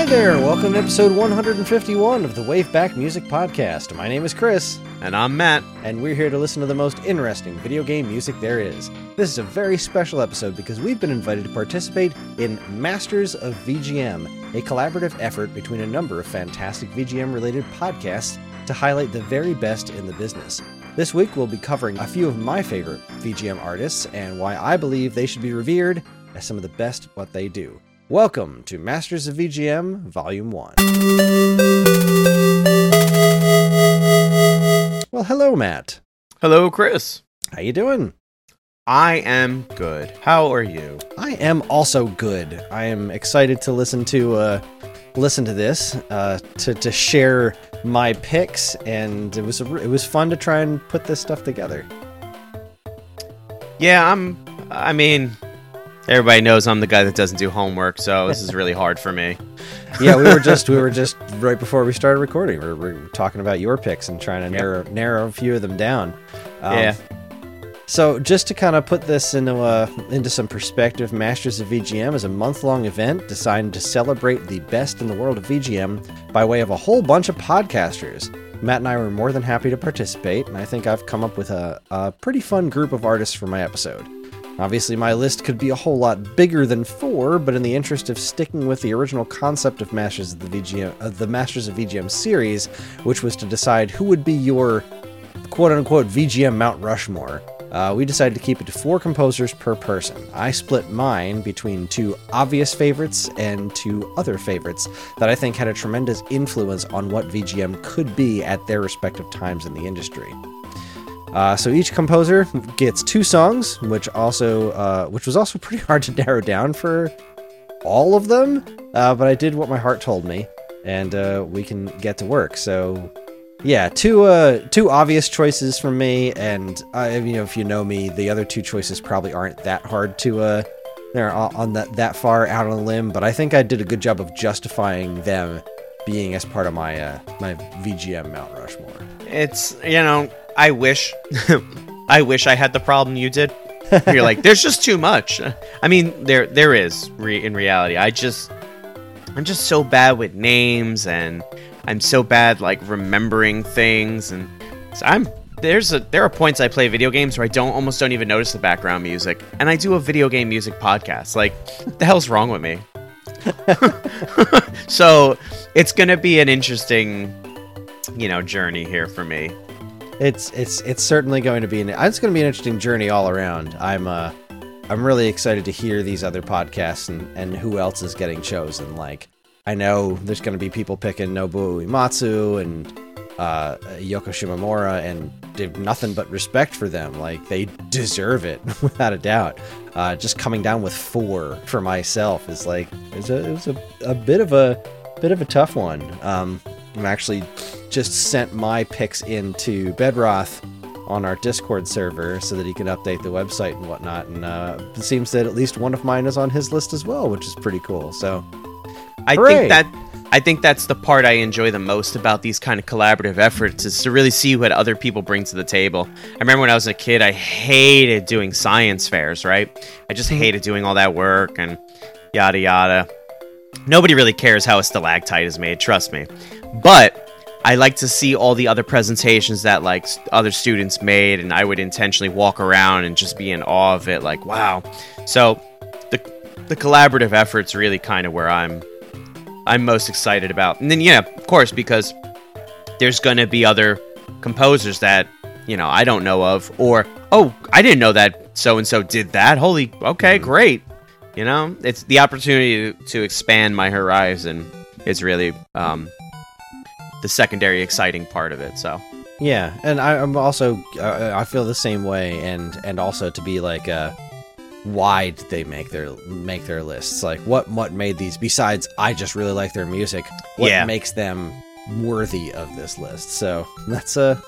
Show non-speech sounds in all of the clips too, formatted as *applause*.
Hi there, welcome to episode 151 of the Waveback Music Podcast. My name is Chris, And I'm Matt. and we're here to listen to the most interesting video game music there is. This is a very special episode because we've been invited to participate in Masters of VGM, a collaborative effort between a number of fantastic VGM related podcasts to highlight the very best in the business. This week we'll be covering a few of my favorite VGM artists and why I believe they should be revered as some of the best at what they do. Welcome to Masters of VGM Volume 1. Well, hello Matt. Hello, Chris. How you doing? I am good. How are you? I am also good. I am excited to listen to uh, listen to this, uh, to to share my picks, and it was a, it was fun to try and put this stuff together. Yeah, I'm. I mean, everybody knows I'm the guy that doesn't do homework, so this is really hard for me. *laughs* Yeah, we were just we were just right before we started recording. We were, we were talking about your picks and trying to Yep. narrow narrow a few of them down. Um, Yeah. So just to kind of put this into uh, into some perspective, Masters of VGM is a month-long event designed to celebrate the best in the world of VGM by way of a whole bunch of podcasters. Matt and I were more than happy to participate, and I think I've come up with a, a pretty fun group of artists for my episode. Obviously, my list could be a whole lot bigger than four, but in the interest of sticking with the original concept of Masters of the VGM, uh, the Masters of VGM series, which was to decide who would be your quote unquote VGM Mount Rushmore, uh, we decided to keep it to four composers per person. I split mine between two obvious favorites and two other favorites that I think had a tremendous influence on what VGM could be at their respective times in the industry. Uh, so each composer gets two songs, which also uh, which was also *laughs* pretty hard to narrow down for all of them. Uh, but I did what my heart told me, and uh, we can get to work. So yeah, two uh two obvious choices from me, and you know if you know me, the other two choices probably aren't that hard to uh they're on that that far out on a limb, but I think I did a good job of justifying them being as part of my my VGM Mount Rushmore. It's you know, I wish, *laughs* I wish I had the problem you did. You're like, there's just too much. I mean, there there is re- in reality. I just, I'm just so bad with names, and I'm so bad like remembering things, and so I'm there's a there are points I play video games where I don't almost don't even notice the background music, and I do a video game music podcast. Like, what the hell's wrong with me? *laughs* *laughs* so it's gonna be an interesting, you know, journey here for me. It's it's it's certainly going to be an it's going to be an interesting journey all around. I'm uh I'm really excited to hear these other podcasts and and who else is getting chosen. Like I know there's going to be people picking Nobu Uematsu and uh, Yoko Shimomura, and they've nothing but respect for them. Like they deserve it *laughs* without a doubt. Uh, just coming down with four for myself is like it's a it was a, a bit of a bit of a tough one. Um, I'm actually just sent my picks into Bedroth on our Discord server so that he can update the website and whatnot. And uh, it seems that at least one of mine is on his list as well, which is pretty cool. So I Hooray. think that I think that's the part I enjoy the most about these kind of collaborative efforts is to really see what other people bring to the table. I remember when I was a kid, I hated doing science fairs, right? I just hated doing all that work and yada yada. Nobody really cares how a stalactite is made, trust me. But I like to see all the other presentations that like other students made, and I would intentionally walk around and just be in awe of it. Like, wow. So the the collaborative efforts really kind of where I'm I'm most excited about. And then yeah, of course, because there's gonna be other composers that you know I don't know of, or oh, I didn't know that so and so did that. Holy, okay, great. You know, it's the opportunity to, to expand my horizon is really um, the secondary exciting part of it. So yeah, and I, I'm also uh, I feel the same way, and and also to be like uh, why did they make their make their lists? Like what what made these? Besides, I just really like their music. What Yeah. makes them worthy of this list? So that's uh,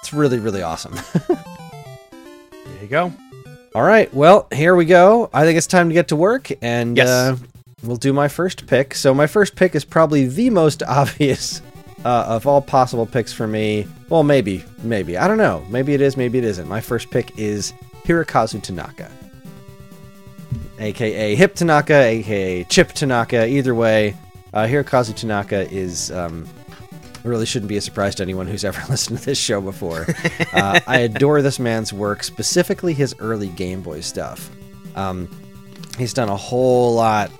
it's really really awesome. *laughs* there you go. All right, well, here we go. I think it's time to get to work, and Yes. uh, we'll do my first pick. So, my first pick is probably the most *laughs* obvious uh, of all possible picks for me. Well, maybe, maybe. I don't know. Maybe it is, maybe it isn't. My first pick is Hirokazu Tanaka, aka Hip Tanaka, aka Chip Tanaka. Either way, Uh, Hirokazu Tanaka is um, really shouldn't be a surprise to anyone who's *laughs* ever listened to this show before. *laughs* uh, I adore this man's work, specifically his early Game Boy stuff. Um, he's done a whole lot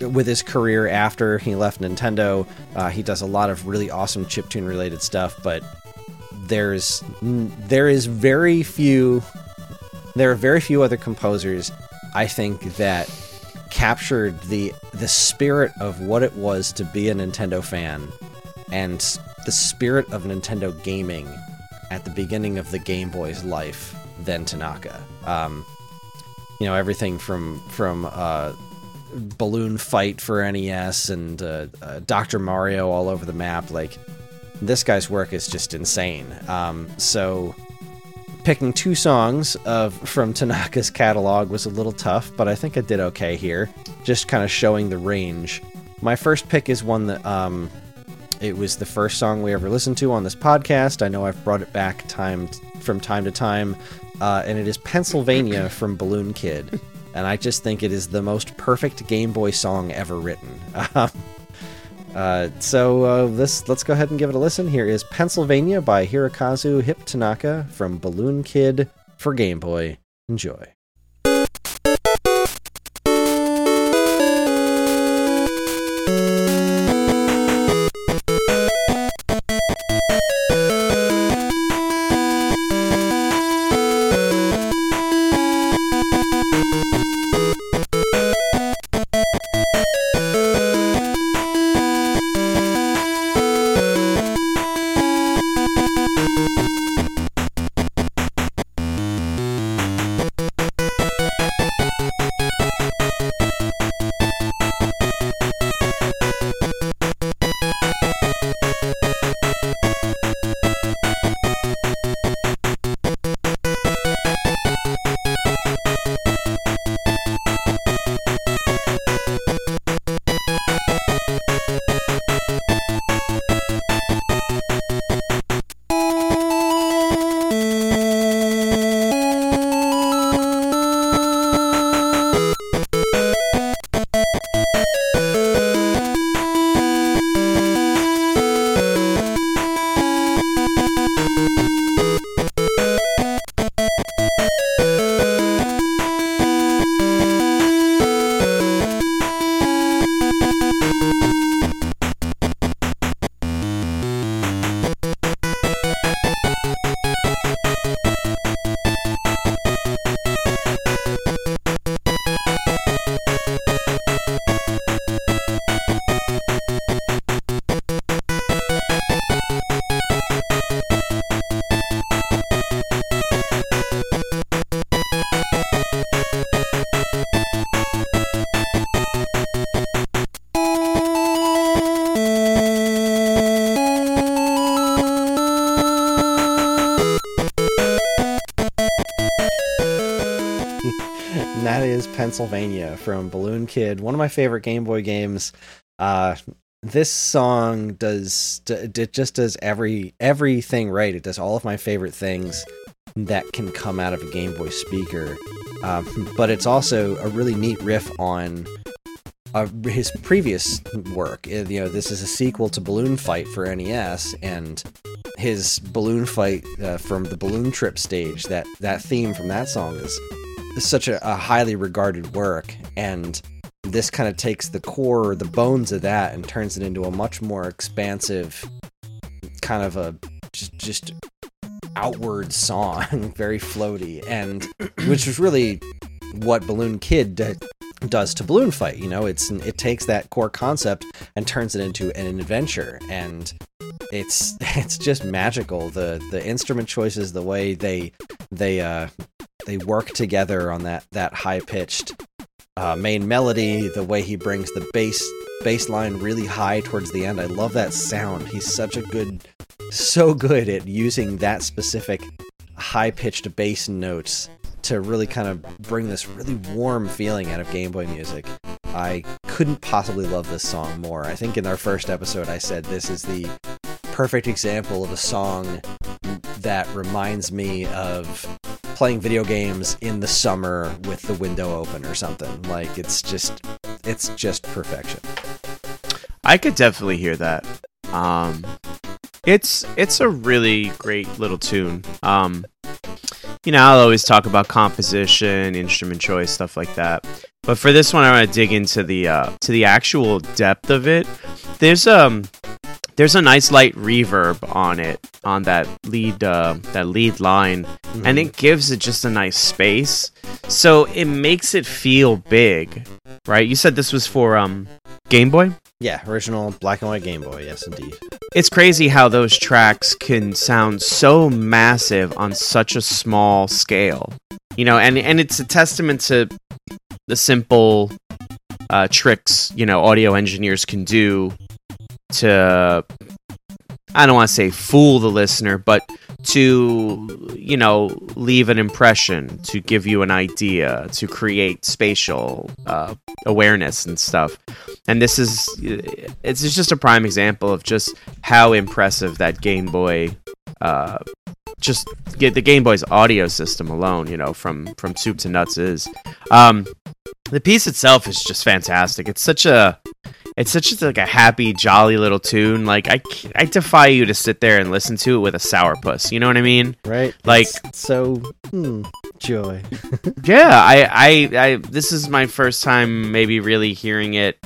with his career after he left Nintendo. Uh, he does a lot of really awesome chiptune related stuff, but there's there is very few there are very few other composers I think that captured the the spirit of what it was to be a Nintendo fan and the spirit of Nintendo gaming at the beginning of the Game Boy's life than Tanaka. Um, you know everything from from uh, balloon fight for NES and uh, uh, Dr. Mario all over the map. Like this guy's work is just insane. Um, so picking two songs of from Tanaka's catalog was a little tough, but I think I did okay here. Just kind of showing the range. My first pick is one that um, it was the first song we ever listened to on this podcast. I know I've brought it back time from time to time, uh, and it is Pennsylvania from Balloon Kid. And I just think it is the most perfect Game Boy song ever written. *laughs* Uh, so uh, this, let's go ahead and give it a listen. Here is Pennsylvania by Hirokazu Hip Tanaka from Balloon Kid for Game Boy. Enjoy. Pennsylvania from Balloon Kid, one of my favorite Game Boy games. Uh, this song does it just does every everything right. It does all of my favorite things that can come out of a Game Boy speaker. Um, but it's also a really neat riff on uh, his previous work. Uh, you know, this is a sequel to Balloon Fight for NES, and his Balloon Fight uh, from the Balloon Trip stage. That that theme from that song is such a, a highly regarded work, and this kind of takes the core, the bones of that, and turns it into a much more expansive, kind of a just, just outward song, *laughs* very floaty, and *clears throat* which is really what Balloon Kid d- does to Balloon Fight. You know, it's it takes that core concept and turns it into an adventure, and it's *laughs* it's just magical. The the instrument choices, the way they they uh they work together on that that high pitched uh, main melody. The way he brings the bass bass line really high towards the end. I love that sound. He's such a good, so good at using that specific high pitched bass notes to really kind of bring this really warm feeling out of Game Boy music. I couldn't possibly love this song more. I think in our first episode I said this is the perfect example of a song that reminds me of playing video games in the summer with the window open or something. Like it's just it's just perfection. I could definitely hear that. Um, it's it's a really great little tune. Um, you know, I'll always talk about composition, instrument choice, stuff like that. But for this one, I want to dig into the uh, to the actual depth of it. There's um there's a nice light reverb on it on that lead uh, that lead line, mm-hmm. and it gives it just a nice space. So it makes it feel big, right? You said this was for um Game Boy. Yeah, original black and white Game Boy. Yes, indeed. It's crazy how those tracks can sound so massive on such a small scale. You know, and and it's a testament to the simple uh, tricks you know audio engineers can do to I don't want to say fool the listener, but to you know leave an impression to give you an idea to create spatial uh, awareness and stuff. And this is it's just a prime example of just how impressive that game boy uh, just get the game boy's audio system alone you know from from soup to nuts is um the piece itself is just fantastic. It's such a it's such a, like a happy, jolly little tune. Like I, I defy you to sit there and listen to it with a sourpuss. You know what I mean? Right. Like it's so hmm, joy. *laughs* yeah, I, I, I. This is my first time maybe really hearing it.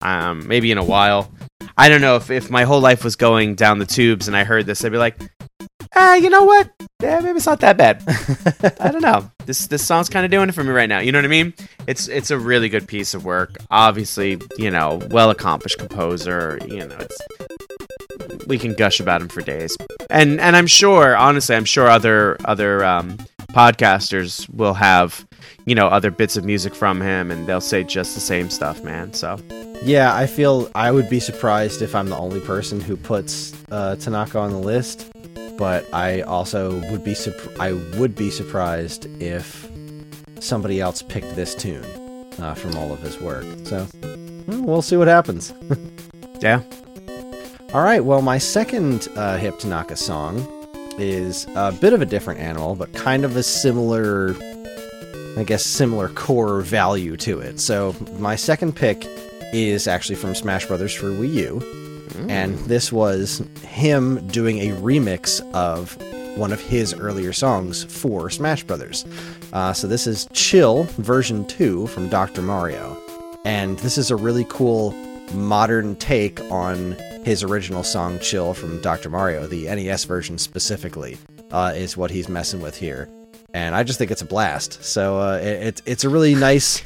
Um, maybe in a while. I don't know if if my whole life was going down the tubes and I heard this, I'd be like, ah, you know what? Yeah, maybe it's not that bad. I don't know. *laughs* This this song's kind of doing it for me right now. You know what I mean? It's it's a really good piece of work. Obviously, you know, well accomplished composer. You know, it's we can gush about him for days. And and I'm sure, honestly, I'm sure other other um, podcasters will have you know other bits of music from him, and they'll say just the same stuff, man. So. Yeah, I feel I would be surprised if I'm the only person who puts uh, Tanaka on the list but I also would be I would be surprised if somebody else picked this tune uh, from all of his work. So well, see what happens. *laughs* yeah. All right. Well, my second uh, Hip Tanaka song is a bit of a different animal, but kind of a similar, I guess, similar core value to it. So my second pick is actually from Smash Brothers for Wii U. And this was him doing a remix of one of his earlier songs for Smash Brothers. Uh, so this is Chill version 2 from Dr. Mario. And this is a really cool modern take on his original song Chill from Dr. Mario, the NES version specifically, uh, is what he's messing with here. And I just think it's a blast. So uh, it, it's a really nice,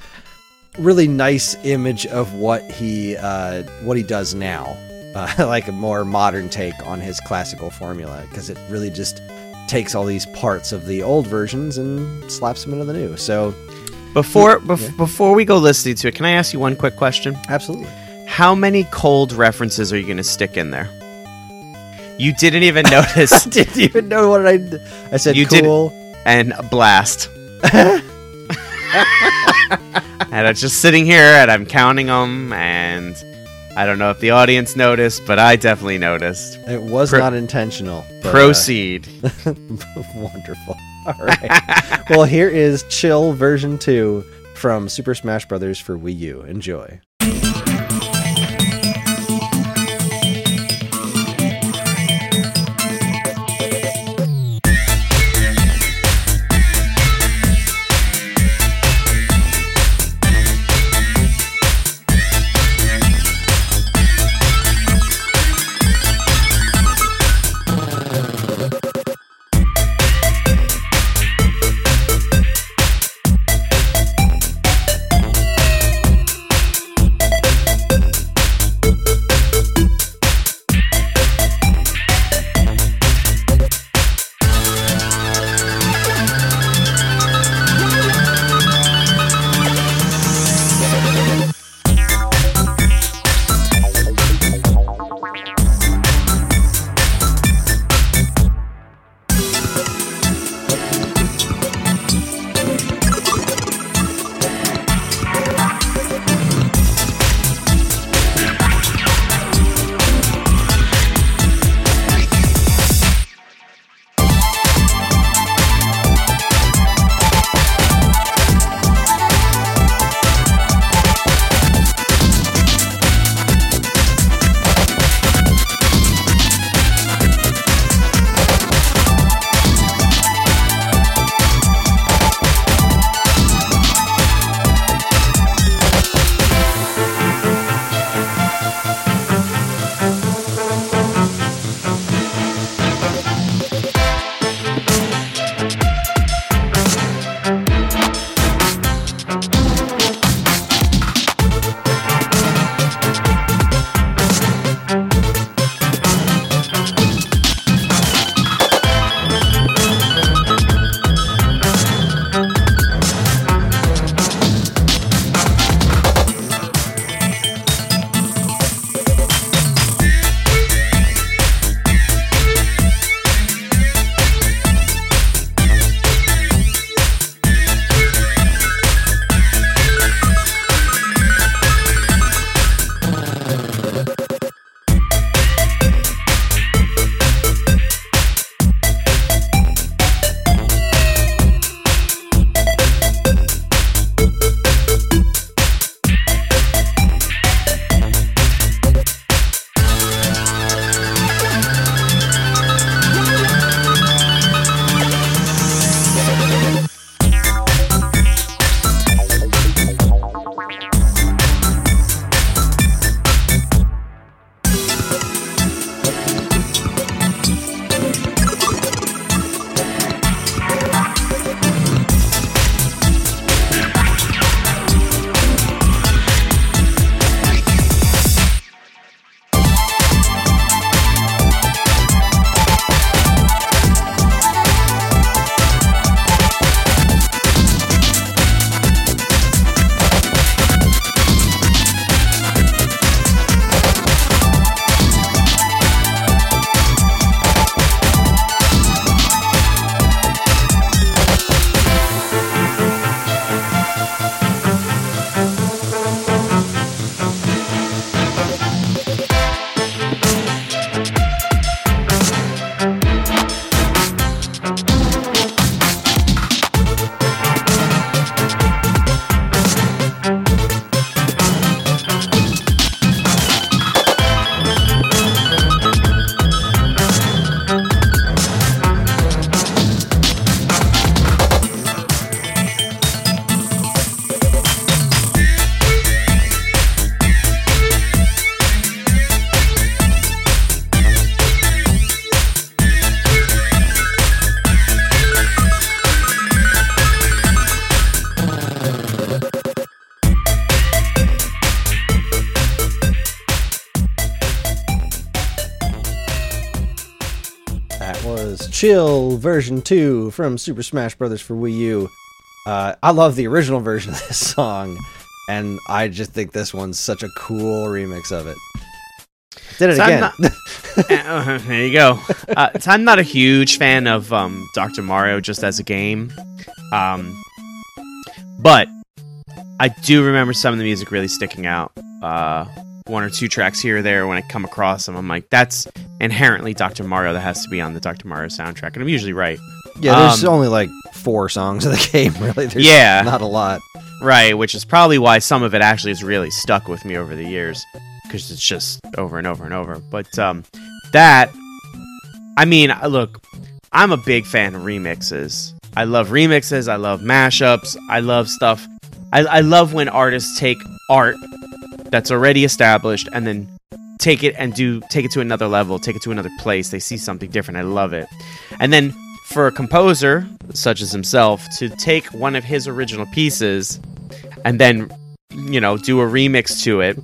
really nice image of what he uh, what he does now uh, *laughs* like a more modern take on his classical formula because it really just takes all these parts of the old versions and slaps them into the new. So before bef- yeah. before we go listening to it, can I ask you one quick question? Absolutely. How many cold references are you going to stick in there? You didn't even *laughs* notice. I didn't even know what I. I said you cool did, and blast. *laughs* and I'm just sitting here and I'm counting them and I don't know if the audience noticed, but I definitely noticed. It was Pro- not intentional. But, uh, proceed. Uh, *laughs* wonderful. All right. well, here is Chill version 2 from Super Smash Bros. for Wii U. Enjoy. Chill version 2 from Super Smash Bros. for Wii U. Uh, I love the original version of this song, and I just think this one's such a cool remix of it. Did it So again. not- *laughs* Uh, there you go. Uh, so I'm not a huge fan of um, Dr. Mario just as a game, um, but I do remember some of the music really sticking out. Uh, one or two tracks here or there when I come across them, I'm like, that's inherently Dr. Mario. That has to be on the Dr. Mario soundtrack, and I'm usually right. yeah, there's um, only like four songs in the *laughs* game, really. There's Yeah. not a lot. Right, which is probably why some of it actually has really stuck with me over the years because it's just over and over and over. But um, that, I mean, look, I'm a big fan of remixes. I love remixes. I love mashups. I love stuff. I, I love when artists take art that's already established and then take it and do take it to another level, take it to another place. They see something different. I love it. And then for a composer such as himself to take one of his original pieces and then you know do a remix to it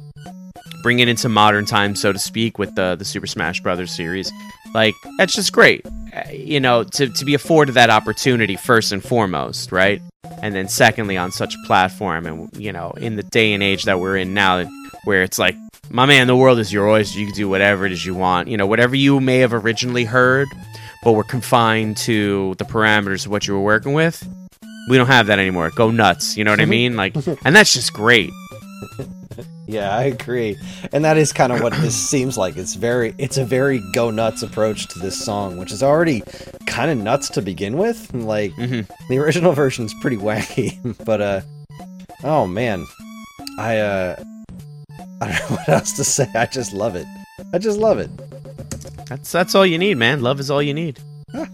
bring it into modern times so to speak with the the super smash brothers series like that's just great Uh, you know to, to be afforded that opportunity first and foremost right? And then secondly on such a platform and you know in the day and age that we're in now where it's like my man the world is your oyster. You can do whatever it is you want. You know whatever you may have originally heard but we're confined to the parameters of what you were working with we don't have that anymore. Go nuts. You know what i *laughs* mean? Like and that's just great Yeah, I agree. And that is kind of what this seems like. It's very it's a very go nuts approach to this song, which is already kind of nuts to begin with. Like Mhm. the original version is pretty wacky, *laughs* but uh oh man. I uh I don't know *laughs* what else to say. I just love it. I just love it. that's that's all you need man love is all you need Huh.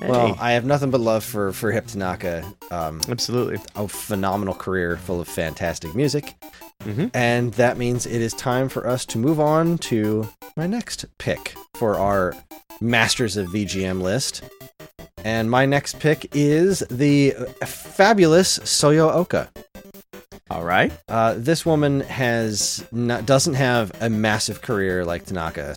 Hey, Well, I have nothing but love for for Hip Tanaka. Um absolutely a phenomenal career full of fantastic music. Mhm. And that means it is time for us to move on to my next pick for our Masters of VGM list. And my next pick is the fabulous Soyo Oka. all right Uh, this woman has not, doesn't have a massive career like Tanaka.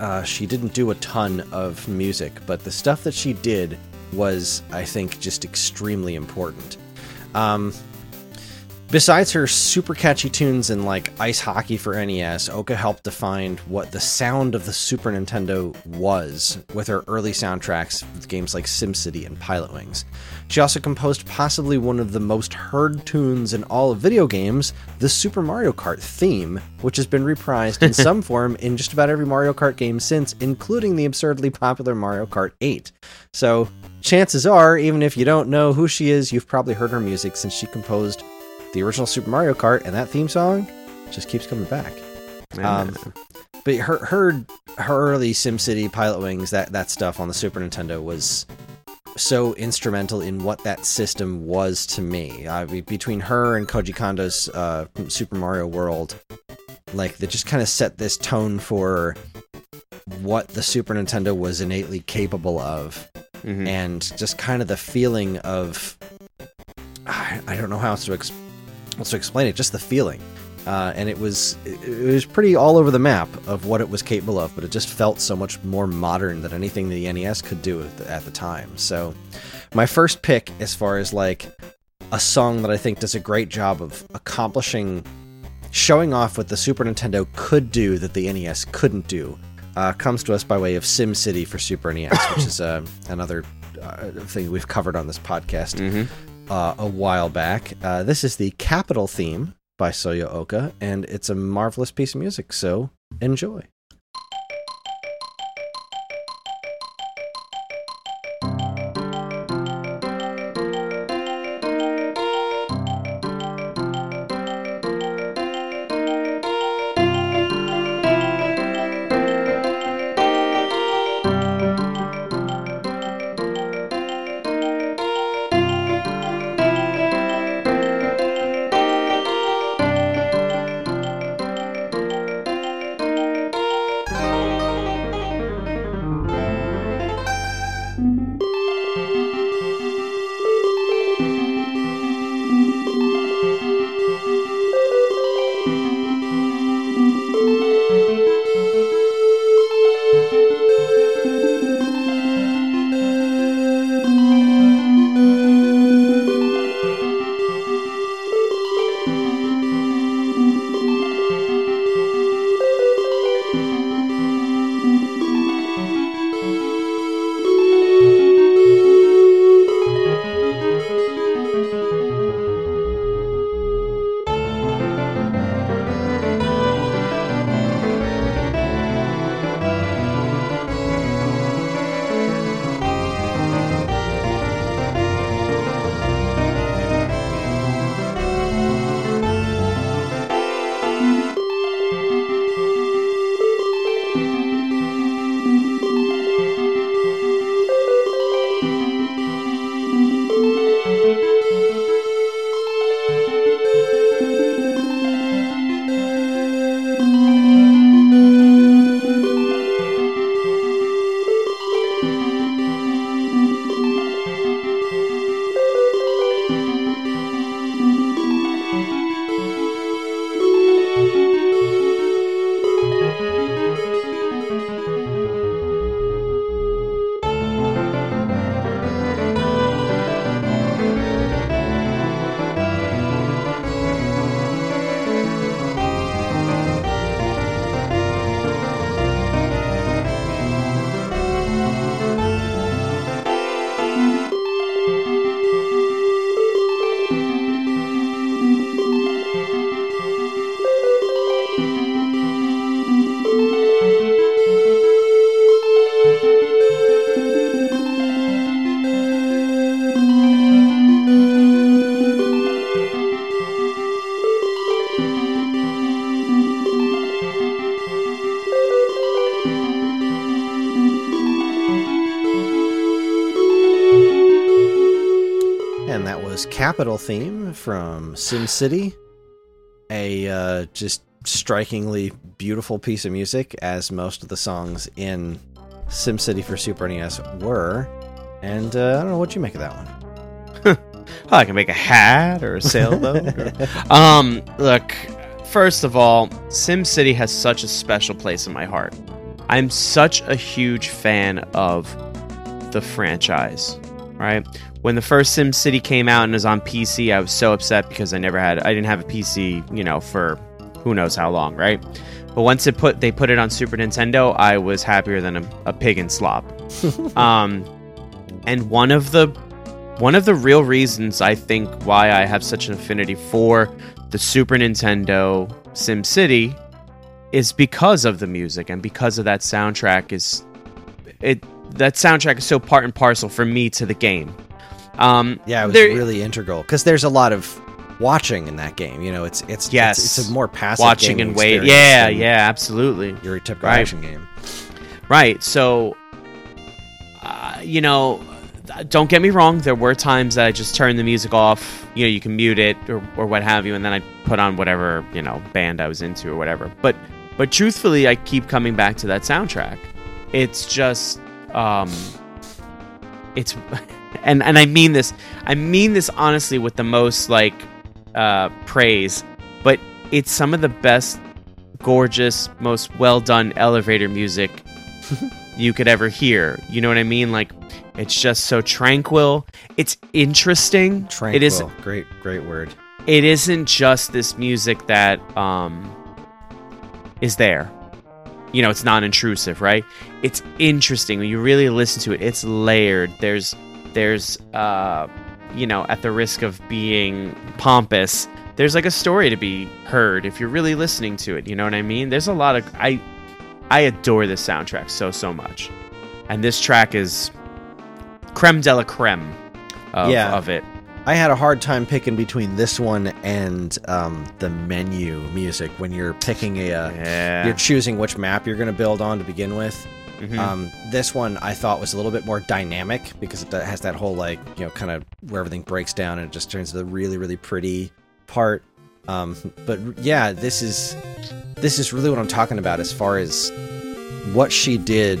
Uh, she didn't do a ton of music, but the stuff that she did was, I think, just extremely important. Um, besides her super catchy tunes and like Ice Hockey for NES, Oka helped define what the sound of the Super Nintendo was with her early soundtracks with games like SimCity and Pilot Wings. She also composed possibly one of the most heard tunes in all of video games, the Super Mario Kart theme, which has been reprised in *laughs* some form in just about every Mario Kart game since, including the absurdly popular Mario Kart 8. So, chances are, even if you don't know who she is, you've probably heard her music since she composed the original Super Mario Kart, and that theme song just keeps coming back. Um, but her her her early SimCity, Pilot Wings, that that stuff on the Super Nintendo was so instrumental in what that system was to me. I mean, between her and Koji Kondo's uh, Super Mario World, like they just kind of set this tone for what the Super Nintendo was innately capable of, Mhm. and just kind of the feeling of I, I don't know how else to ex- else to explain it. Just the feeling. Uh, and it was it was pretty all over the map of what it was capable of, but it just felt so much more modern than anything the NES could do at the, at the time. So, my first pick, as far as like a song that I think does a great job of accomplishing, showing off what the Super Nintendo could do that the NES couldn't do, uh, comes to us by way of SimCity for Super NES, which is uh, another uh, thing we've covered on this podcast Mhm. Uh, a while back. Uh, this is the Capital theme by Soyo Oka, and it's a marvelous piece of music, so enjoy. Capital Theme from SimCity, a uh, just strikingly beautiful piece of music, as most of the songs in SimCity for Super NES were. And uh, I don't know what you make of that one. *laughs* Oh, I can make a hat or a sailboat. or- *laughs* um, look, first of all, SimCity has such a special place in my heart. I'm such a huge fan of the franchise, right? When the first SimCity came out and was on PC, I was so upset because I never had I didn't have a PC, you know, for who knows how long, right? But once it put they put it on Super Nintendo, I was happier than a, a pig in slop. *laughs* um, and one of the one of the real reasons I think why I have such an affinity for the Super Nintendo SimCity is because of the music and because of that soundtrack is it that soundtrack is so part and parcel for me to the game. Um, Yeah, it was there- really integral because there's a lot of watching in that game. You know, it's it's Yes. it's, it's a more passive watching and wait. Yeah, yeah, absolutely. Your typical Right. action game. Right. So, uh, you know, don't get me wrong. There were times that I just turned the music off. You know, you can mute it or, or what have you, and then I put on whatever you know band I was into or whatever. But but truthfully, I keep coming back to that soundtrack. It's just, um, it's, *laughs* and and I mean this. I mean this honestly with the most like uh, praise, but it's some of the best, gorgeous, most well done elevator music *laughs* you could ever hear. You know what I mean? Like it's just so tranquil. It's interesting. Tranquil. It is great, great word. it isn't just this music that um is there. You know, it's non-intrusive, right? It's interesting when you really listen to it. It's layered. There's there's uh you know, at the risk of being pompous, there's like a story to be heard if you're really listening to it. You know what I mean? There's a lot of I I adore this soundtrack so so much. And this track is creme de la creme of, Yeah. of it. I had a hard time picking between this one and um, the menu music when you're picking a. Uh, Yeah. You're choosing which map you're going to build on to begin with. Mhm. Um, this one I thought was a little bit more dynamic because it has that whole like you know kind of where everything breaks down and it just turns to the really really pretty part. Um, but yeah, this is this is really what I'm talking about as far as what she did,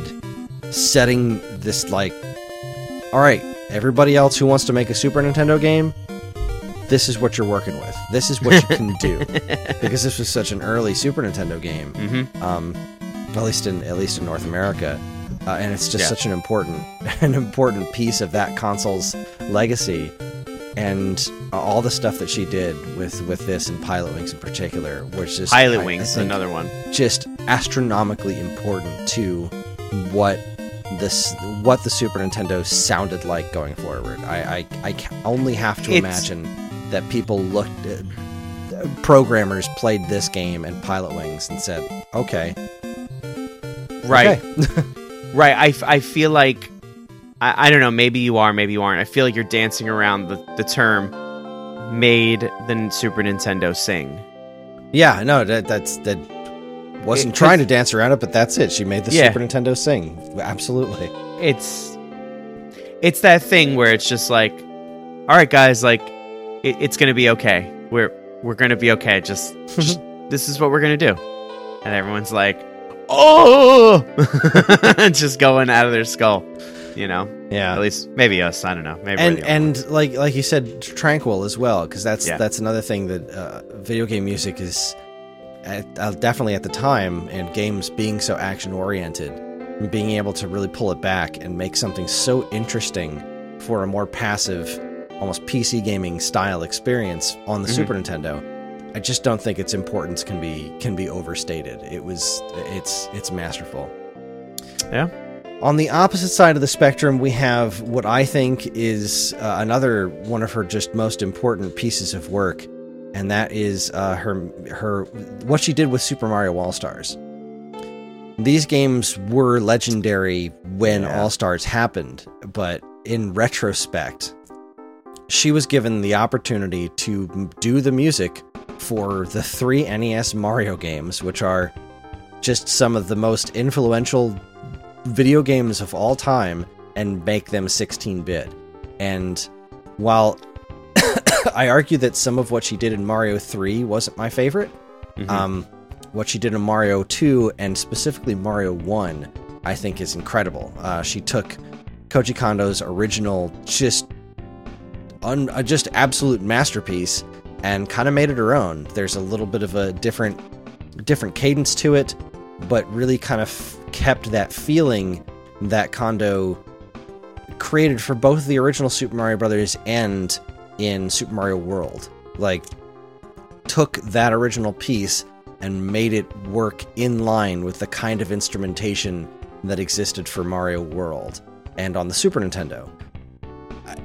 setting this like, all right, everybody else who wants to make a Super Nintendo game, this is what you're working with. This is what you can do *laughs* because this was such an early Super Nintendo game Mhm. um, at least in at least in North America, uh, and it's just Yeah. such an important *laughs* an important piece of that console's legacy, and all the stuff that she did with with this and Pilot Wings in particular, which is Pilot I- I Wings, think, another one. just astronomically important to what this what the Super Nintendo sounded like going forward. I I, I only have to It's- imagine that people looked. At, Programmers played this game and Pilot Wings and said, "Okay, Right. okay. *laughs* Right. I, f- I feel like I, I don't know, maybe you are, maybe you aren't. I feel like you're dancing around the, the term made the Super Nintendo sing. Yeah, no, that that's that wasn't It- trying to dance around it, but that's it. She made the Yeah. Super Nintendo sing. Absolutely. It's it's that thing where it's just like, all right, guys, like it, it's gonna be okay. We're we're gonna be okay. Just, *laughs* just this is what we're gonna do, and everyone's like, oh, *laughs* just going out of their skull, you know. Yeah. At least maybe us. I don't know. Maybe we're and ones. and like like you said, tranquil as well, because that's Yeah. that's another thing that uh, video game music is at, uh, definitely at the time, and games being so action oriented, and being able to really pull it back and make something so interesting for a more passive, almost PC gaming style experience on the Mhm. Super Nintendo. I just don't think its importance can be can be overstated. It was it's it's masterful. Yeah. On the opposite side of the spectrum, we have what I think is uh, another one of her just most important pieces of work, and that is uh, her her what she did with Super Mario All Stars. These games were legendary when Yeah. All Stars happened, but in retrospect, she was given the opportunity to do the music for the three NES Mario games, which are just some of the most influential video games of all time and make them 16 bit. And while *coughs* I argue that some of what she did in Mario 3 wasn't my favorite. Mhm. Um, what she did in Mario 2 and specifically Mario 1, I think is incredible. Uh, she took Koji Kondo's original, just un, uh, just absolute masterpiece, and kind of made it her own. There's a little bit of a different, different cadence to it, but really kind of f- kept that feeling that Kondo created for both the original Super Mario Brothers and in Super Mario World. Like, took that original piece and made it work in line with the kind of instrumentation that existed for Mario World and on the Super Nintendo.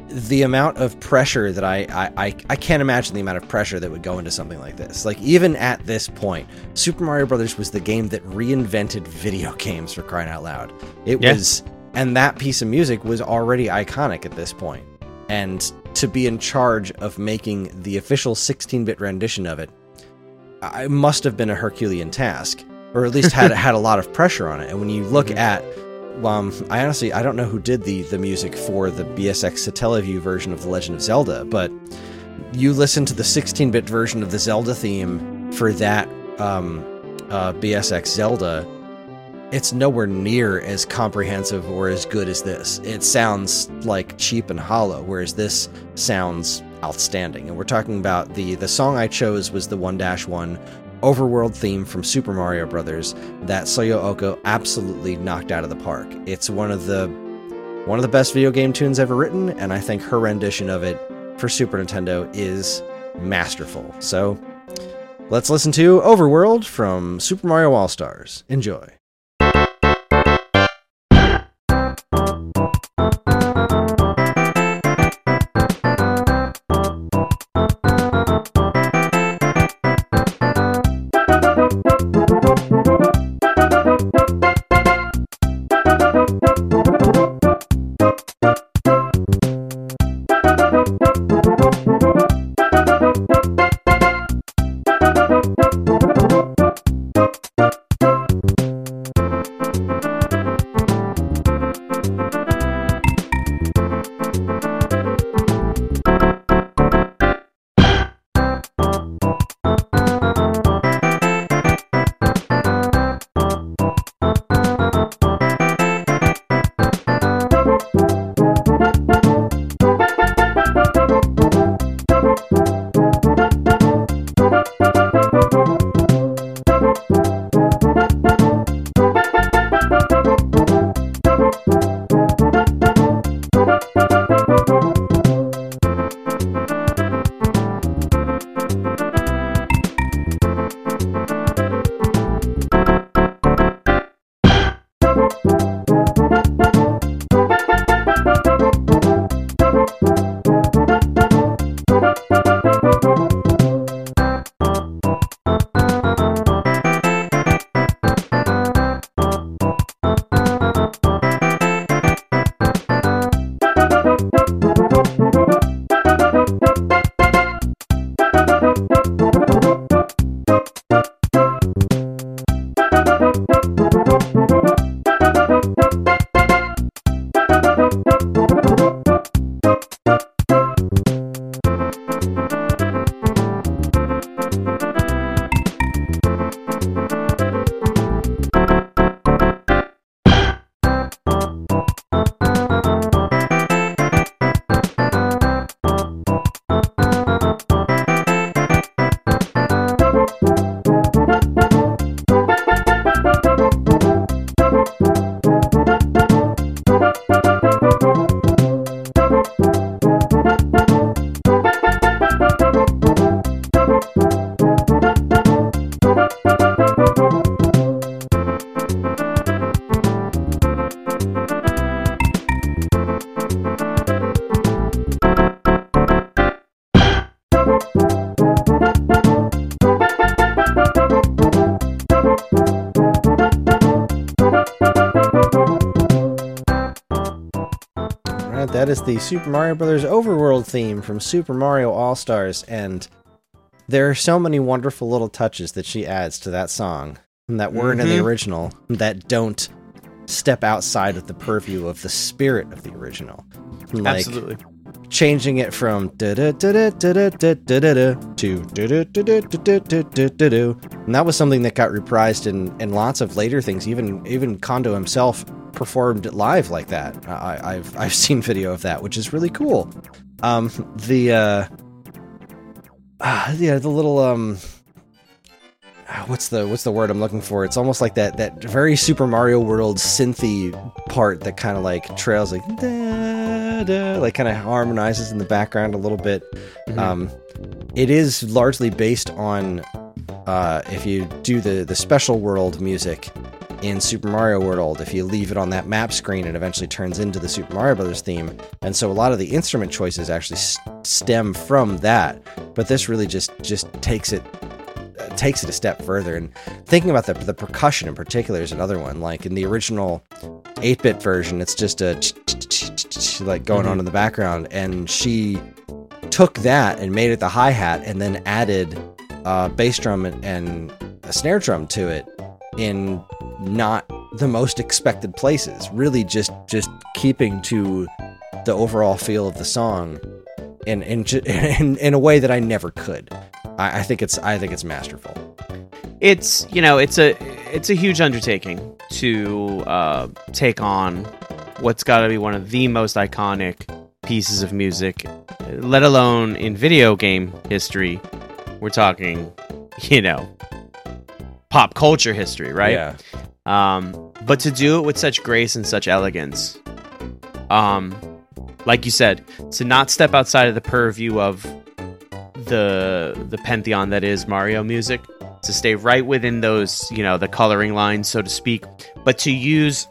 The amount of pressure that I, I, I, I can't imagine the amount of pressure that would go into something like this. Like, even at this point, Super Mario Brothers was the game that reinvented video *laughs* games for crying out loud. It Yeah. was, and that piece of music was already iconic at this point. And to be in charge of making the official 16 bit rendition of it, I must have been a Herculean task, or at least had *laughs* had a lot of pressure on it. And when you look mm-hmm. at, um, I honestly I don't know who did the the music for the BSX Satellaview version of The Legend of Zelda, but you listen to the 16 bit version of the Zelda theme for that um, uh, BSX Zelda. It's nowhere near as comprehensive or as good as this. It sounds like cheap and hollow, whereas this sounds outstanding. And we're talking about the the song I chose was the 1-1 overworld theme from Super Mario Brothers that Soyo Oka absolutely knocked out of the park. It's one of the one of the best video game tunes ever written, and I think her rendition of it for Super Nintendo is masterful. So let's listen to Overworld from Super Mario All Stars. Enjoy. that is the Super Mario Brothers Overworld theme from Super Mario All Stars, and there are so many wonderful little touches that she adds to that song that weren't mm-hmm. in the mm-hmm. original that don't step outside of the purview of the spirit of the original. Like, Absolutely. Changing it from to and that was something that got reprised in, in lots of later things. Even even Kondo himself performed live like that. I, I've I've *laughs* seen video of that, which is really cool. Um, the uh, uh yeah, the little um what's the what's the word I'm looking for? It's almost like that that very Super Mario World synthy part that kind of like trails like da, da, like kind of harmonizes in the background a little bit. Mm-hmm. Um, it is largely based on uh, if you do the the special world music in Super Mario World, if you leave it on that map screen, it eventually turns into the Super Mario Brothers theme. And so a lot of the instrument choices actually stem from that. But this really just just takes it takes it a step further. And thinking about the, the percussion in particular is another one. Like in the original 8 bit version, it's just a like going mm-hmm. on in the background. And she took that and made it the hi hat and then added a bass drum and a snare drum to it in not the most expected places. Really just just keeping to the overall feel of the song in in *laughs* in, in a way that I never could. I, I think it's I think it's masterful. It's you know it's a it's a huge undertaking to uh, take on what's got to be one of the most iconic pieces of music, let alone in video game history. We're talking, you know, pop culture history, right? Yeah. Um, but to do it with such grace and such elegance, um, like you said, to not step outside of the purview of the the pantheon that is Mario music, to stay right within those, you know, the coloring lines, so to speak, but to use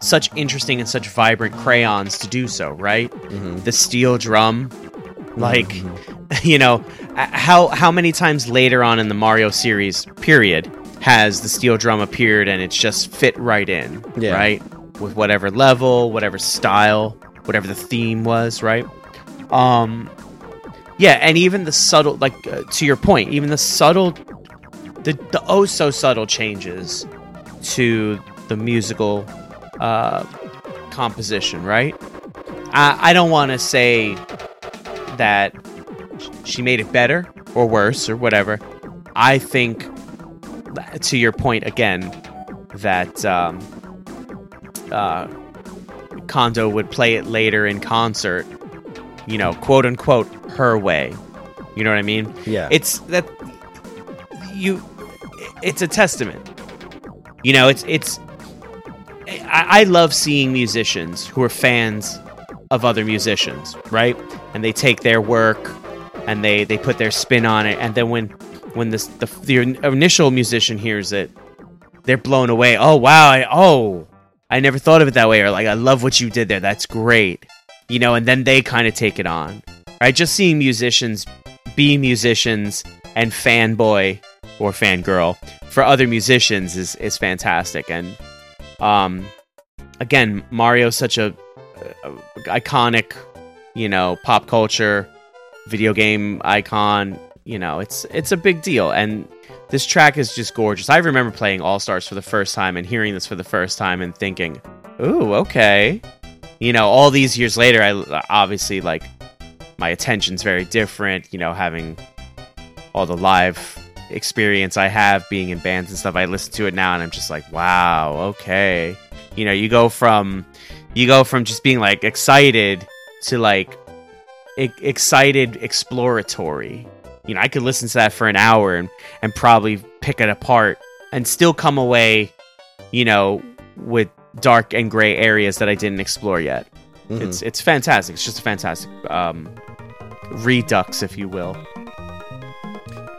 such interesting and such vibrant crayons to do so, right? Mm-hmm. The steel drum, like, *laughs* you know, how how many times later on in the Mario series period has the steel drum appeared and it's just fit right in, yeah. right? With whatever level, whatever style, whatever the theme was, right? Um, yeah, and even the subtle, like uh, to your point, even the subtle, the the oh so subtle changes to the musical uh, composition, right? I, I don't want to say that she made it better or worse or whatever. I think, to your point again, that um, uh, Kondo would play it later in concert, you know, quote unquote, her way. You know what I mean? Yeah. It's that you. It's a testament. You know, it's it's. I, I love seeing musicians who are fans of other musicians, right? And they take their work and they they put their spin on it, and then when when this the the initial musician hears it, they're blown away. Oh wow! I, oh, I never thought of it that way. Or like, I love what you did there. That's great. You know, and then they kind of take it on. Right? Just seeing musicians be musicians and fanboy or fangirl for other musicians is is fantastic. And um, again, Mario's such a, a iconic, you know, pop culture video game icon. You know, it's it's a big deal, and this track is just gorgeous. I remember playing All Stars for the first time and hearing this for the first time and thinking, "Ooh, okay." You know, all these years later, I obviously like my attention's very different. You know, having all the live experience I have being in bands and stuff, I listen to it now and I'm just like, "Wow, okay." You know, you go from you go from just being like excited to like e- excited exploratory. You know, I could listen to that for an hour and, and probably pick it apart and still come away, you know, with dark and gray areas that I didn't explore yet. Mm-hmm. It's it's fantastic. It's just a fantastic um, redux, if you will.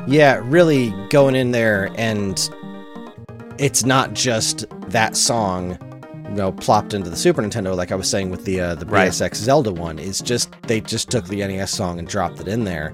Yeah, really going in there and it's not just that song you know plopped into the Super Nintendo, like I was saying with the uh, the right. BSX Zelda one, is just they just took the NES song and dropped it in there.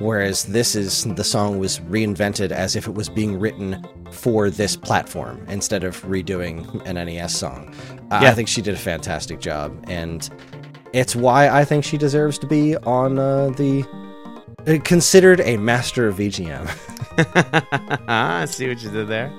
Whereas this is the song was reinvented as if it was being written for this platform instead of redoing an NES song. Uh, yeah. I think she did a fantastic job, and it's why I think she deserves to be on uh, the uh, considered a master of VGM. *laughs* I see what you did there.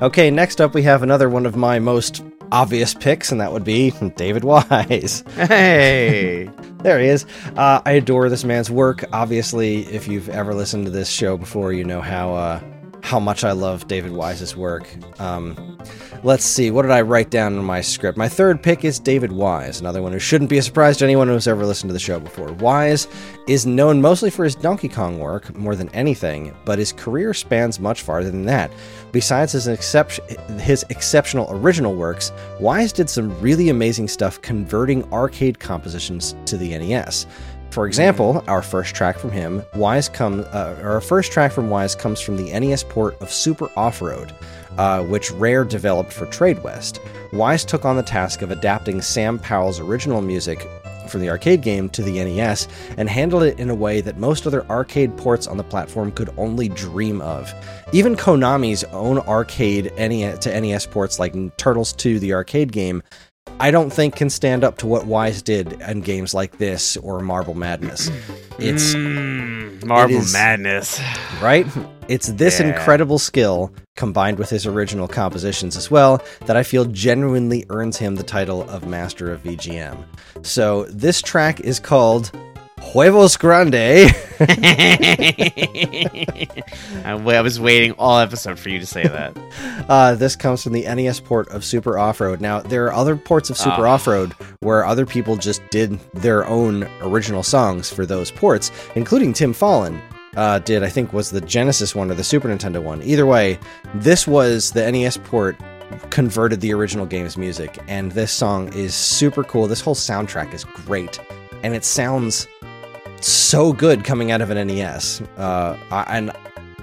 Okay, next up we have another one of my most obvious picks, and that would be David Wise. Hey. *laughs* There he is. Uh, I adore this man's work. Obviously, if you've ever listened to this show before, you know how uh, how much I love David Wise's work. Um, let's see, what did I write down in my script? My third pick is David Wise, another one who shouldn't be a surprise to anyone who's ever listened to the show before. Wise is known mostly for his Donkey Kong work more than anything, but his career spans much farther than that. Besides his, excep- his exceptional original works, Wise did some really amazing stuff converting arcade compositions to the NES. For example, our first track from him, Wise come, uh, our first track from Wise comes from the NES port of Super Off-Road, uh, which Rare developed for Tradewest. Wise took on the task of adapting Sam Powell's original music from the arcade game to the NES and handled it in a way that most other arcade ports on the platform could only dream of. Even Konami's own arcade NES to NES ports like Turtles 2 the arcade game I don't think can stand up to what Wise did in games like this or Marble Madness. *clears throat* It's Mm, Marble it is- Madness. *sighs* right? It's this Yeah. incredible skill combined with his original compositions as well that I feel genuinely earns him the title of Master of VGM. So this track is called Huevos Grande. *laughs* *laughs* I was waiting all episode for you to say that. *laughs* Uh, this comes from the NES port of Super Off Road. Now, there are other ports of Super Ah. Off Road where other people just did their own original songs for those ports, including Tim Follin. Uh, did I think was the Genesis one or the Super Nintendo one? Either way, this was the NES port converted the original game's music, and this song is super cool. This whole soundtrack is great, and it sounds so good coming out of an NES. Uh, and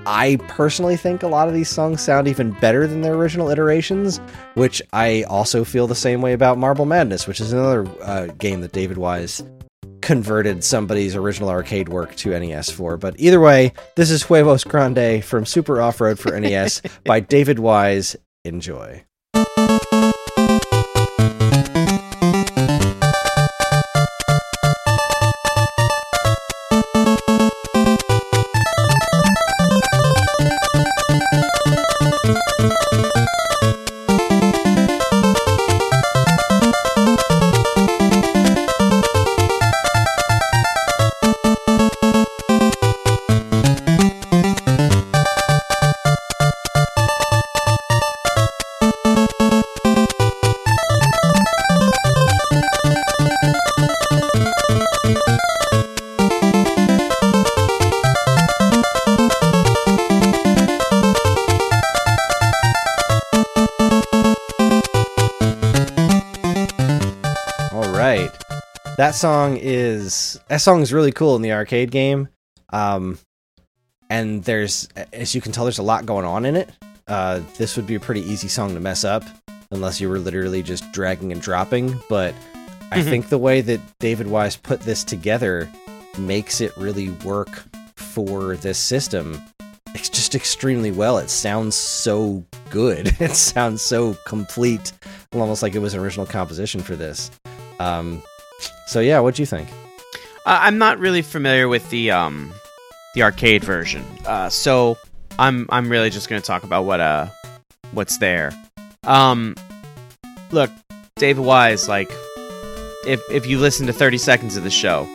I personally think a lot of these songs sound even better than their original iterations, which I also feel the same way about Marble Madness, which is another uh, game that David Wise converted somebody's original arcade work to NES for. But either way, this is Huevos Grande from Super Off Road for NES *laughs* by David Wise. Enjoy. That song is that song is really cool in the arcade game. Um and there's as you can tell there's a lot going on in it. Uh this would be a pretty easy song to mess up unless you were literally just dragging and dropping, but I Mhm. think the way that David Wise put this together makes it really work for this system. It's just extremely well. It sounds so good. *laughs* It sounds so complete, almost like it was an original composition for this. Um, so yeah, what do you think? Uh, I'm not really familiar with the um the arcade version, uh, so I'm I'm really just gonna talk about what uh what's there. Um, look, David Wise, like if if you listen to 30 seconds of the show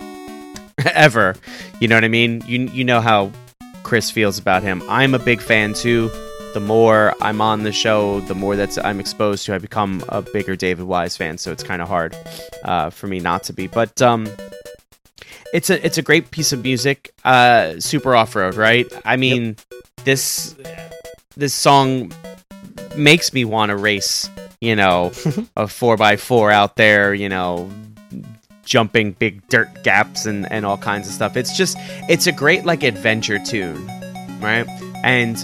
*laughs* ever, you know what I mean. You you know how Chris feels about him. I'm a big fan too. The more I'm on the show, the more that I'm exposed to. I become a bigger David Wise fan, so it's kind of hard uh, for me not to be. But um, it's a it's a great piece of music. Uh, super off road, right? I mean, this this song makes me want to race. You know, *laughs* a four x four out there. You know, jumping big dirt gaps and and all kinds of stuff. It's just it's a great like adventure tune, right? And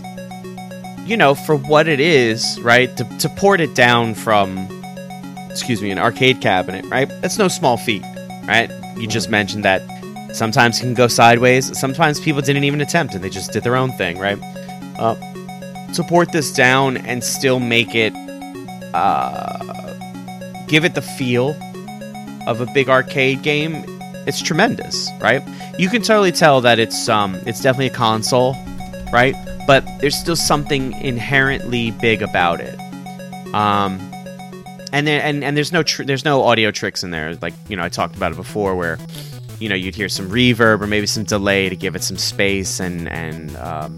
you know, for what it is, right? To to port it down from excuse me, an arcade cabinet, right? That's no small feat, right? You just mentioned that sometimes it can go sideways. Sometimes people didn't even attempt and they just did their own thing, right? Uh, to port this down and still make it, uh, give it the feel of a big arcade game it's tremendous, right? You can totally tell that it's um it's definitely a console, right? But there's still something inherently big about it. Um and there and, and there's no tr- there's no audio tricks in there like, you know, I talked about it before where you know, you'd hear some reverb or maybe some delay to give it some space and and um,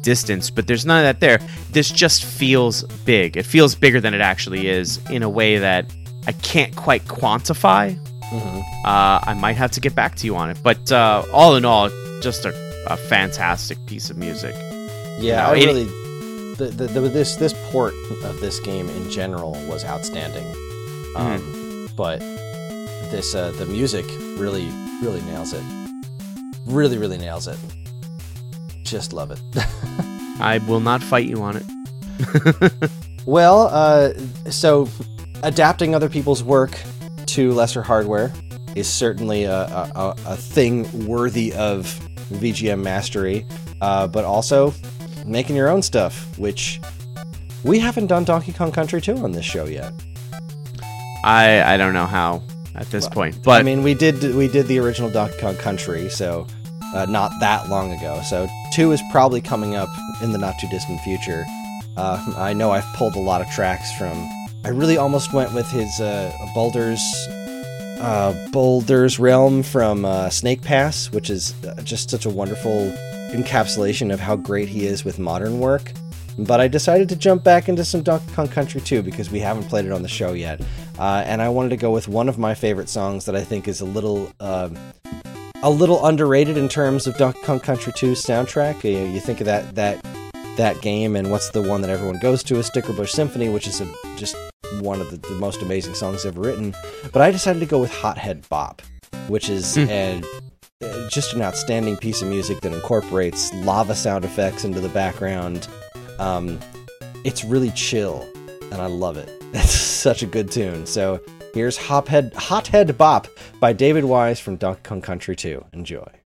distance, but there's none of that there. This just feels big. It feels bigger than it actually is in a way that I can't quite quantify. Mm-hmm. Uh, I might have to get back to you on it, but uh, all in all, just a, a fantastic piece of music. Yeah, No, I it- really. The, the, the, this this port of this game in general was outstanding, um, Mm-hmm. but this uh, the music really really nails it. Really really nails it. Just love it. *laughs* I will not fight you on it. *laughs* well, uh, so adapting other people's work to lesser hardware is certainly a, a, a- a thing worthy of VGM mastery, uh, but also making your own stuff, which we haven't done Donkey Kong Country 2 on this show yet. I I don't know how at this Well, point, but I mean, we did we did the original Donkey Kong Country, so uh, not that long ago. So two is probably coming up in the not too distant future. Uh, I know I've pulled a lot of tracks from. I really almost went with his uh, Boulder's uh, Boulder's Realm from uh, Snake Pass, which is uh, just such a wonderful encapsulation of how great he is with modern work. But I decided to jump back into some Donkey Kong Country 2 because we haven't played it on the show yet. Uh, and I wanted to go with one of my favorite songs that I think is a little um a little underrated in terms of Donkey Kong Country 2's soundtrack. You, you think of that that that game, and what's the one that everyone goes to is Sticker Bush Symphony, which is a, just one of the, the most amazing songs ever written. But I decided to go with Hothead Bop, which is Hmm. a, uh, just an outstanding piece of music that incorporates lava sound effects into the background. Um, it's really chill, and I love it. *laughs* It's such a good tune. So here's Hophead, Hothead Bop by David Wise from Donkey Kong Country 2. Enjoy.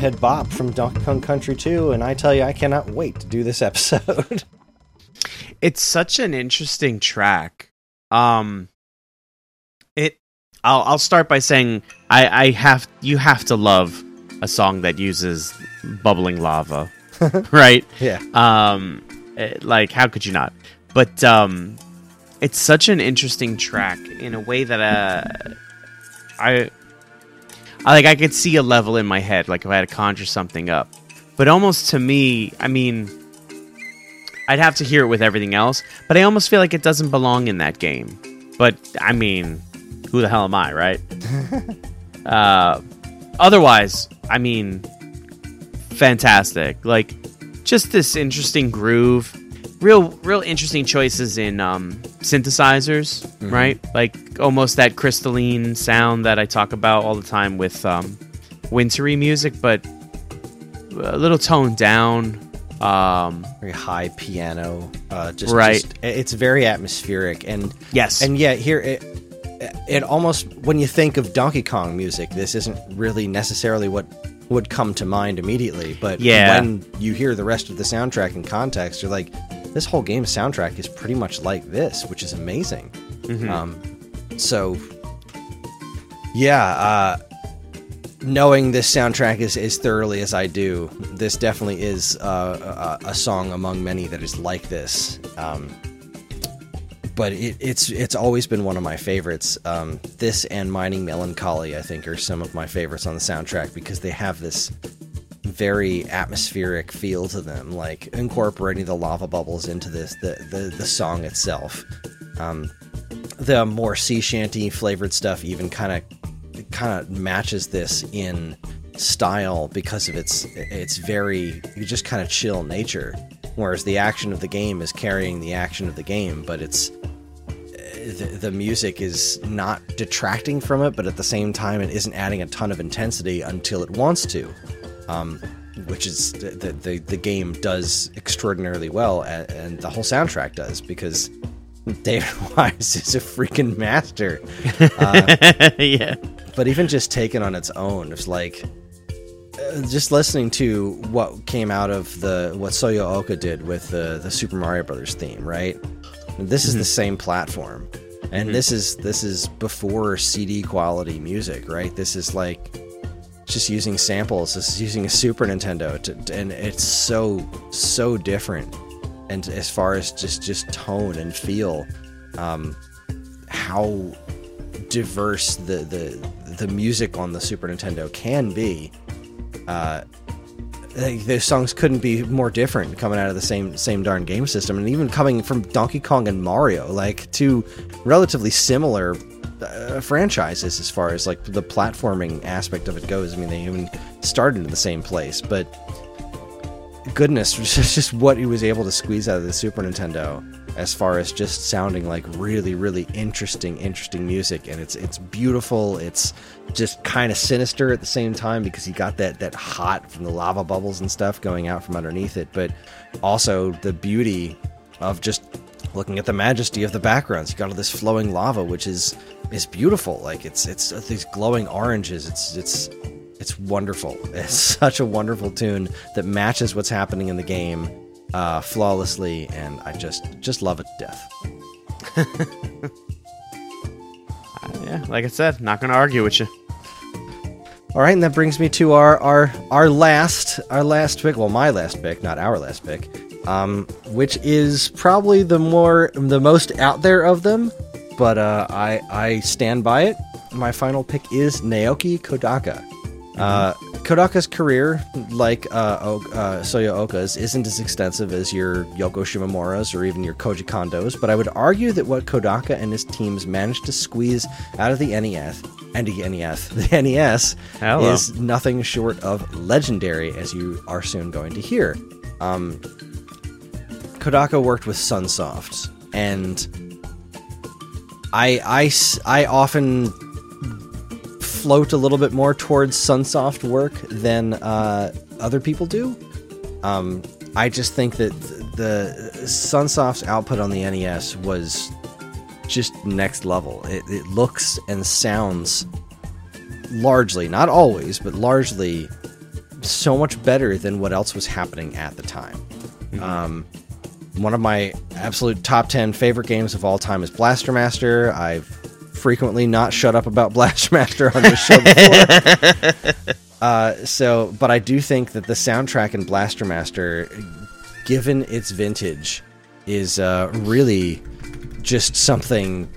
Hothead Bop from Donkey Kong Country 2, and I tell you, I cannot wait to do this *laughs* episode. it's such an interesting track. Um, it. I'll I'll start by saying I I have you have to love a song that uses bubbling lava, *laughs* right? yeah. Um, it- like how could you not? But um, it's such an interesting track in a way that uh, I, I like I could see a level in my head, like if I had to conjure something up. But almost to me, I mean, I'd have to hear it with everything else. But I almost feel like it doesn't belong in that game. But I mean, who the hell am I, right? *laughs* uh, otherwise, I mean, fantastic. Like just this interesting groove. Real real interesting choices in um, synthesizers, right? Like almost that crystalline sound that I talk about all the time with um, wintry music, but a little toned down. Um, Very high piano. Uh, just, Right. just- it's very atmospheric. And yes. And yet here it it almost when you think of Donkey Kong music, this isn't really necessarily what would come to mind immediately. But Yeah. when you hear the rest of the soundtrack in context, you're like, this whole game soundtrack is pretty much like this, which is amazing. Um, so yeah, uh, knowing this soundtrack is as thoroughly as I do, this definitely is uh, a, a song among many that is like this. Um, but it, it's it's always been one of my favorites. Um, this and Mining Melancholy, I think, are some of my favorites on the soundtrack because they have this very atmospheric feel to them, like incorporating the lava bubbles into this the the, the song itself. Um, the more sea shanty flavored stuff even kind of kind of matches this in style because of its its very just kind of chill nature whereas the action of the game is carrying the action of the game but it's the, the music is not detracting from it but at the same time it isn't adding a ton of intensity until it wants to um, which is the, the the game does extraordinarily well and, and the whole soundtrack does because *laughs* David *laughs* Wise is a freaking master. *laughs* yeah. But even just taken on its own, it's like uh, just listening to what came out of the what Soyo Oka did with the the Super Mario Brothers theme, right? This is the same platform, and this is this is before CD quality music, right? This is like just using samples. This is using a Super Nintendo, to, and it's so so different. And as far as just just tone and feel, um, how diverse the the the music on the Super Nintendo can be. Uh, like, those songs couldn't be more different coming out of the same same darn game system, and even coming from Donkey Kong and Mario, like two relatively similar uh, franchises as far as like the platforming aspect of it goes. I mean, they even started in the same place, but goodness, *laughs* just just what he was able to squeeze out of the Super Nintendo as far as just sounding like really, really interesting, interesting music, and it's it's beautiful. It's just kind of sinister at the same time because you got that that hot from the lava bubbles and stuff going out from underneath it, but also the beauty of just looking at the majesty of the backgrounds. You got all this flowing lava, which is is beautiful. Like it's it's these glowing oranges. It's it's it's wonderful. *laughs* It's such a wonderful tune that matches what's happening in the game uh, flawlessly, and I just just love it to death. Yeah. Like I said, not gonna argue with you. All right, and that brings me to our our our last our last pick. Well, my last pick, not our last pick, um, which is probably the more the most out there of them, but uh, I I stand by it. My final pick is Naoki Kodaka. Uh, Kodaka's career, like uh, o- uh, Soyo Oka's, isn't as extensive as your Yoko Shimomura's or even your Koji Kondo's, but I would argue that what Kodaka and his teams managed to squeeze out of the NES and the NES, *laughs* the NES, Hello. is nothing short of legendary, as you are soon going to hear. Um, Kodaka worked with Sunsoft, and I, I, I often float a little bit more towards Sunsoft work than uh, other people do. Um, I just think that the Sunsoft's output on the NES was just next level. It, it looks and sounds largely, not always, but largely so much better than what else was happening at the time. Mm-hmm. Um, one of my absolute top 10 favorite games of all time is Blaster Master. I've frequently not shut up about *laughs* Blaster Master on the show before. *laughs* uh, so, but I do think that the soundtrack in Blaster Master, given its vintage, is uh, really just something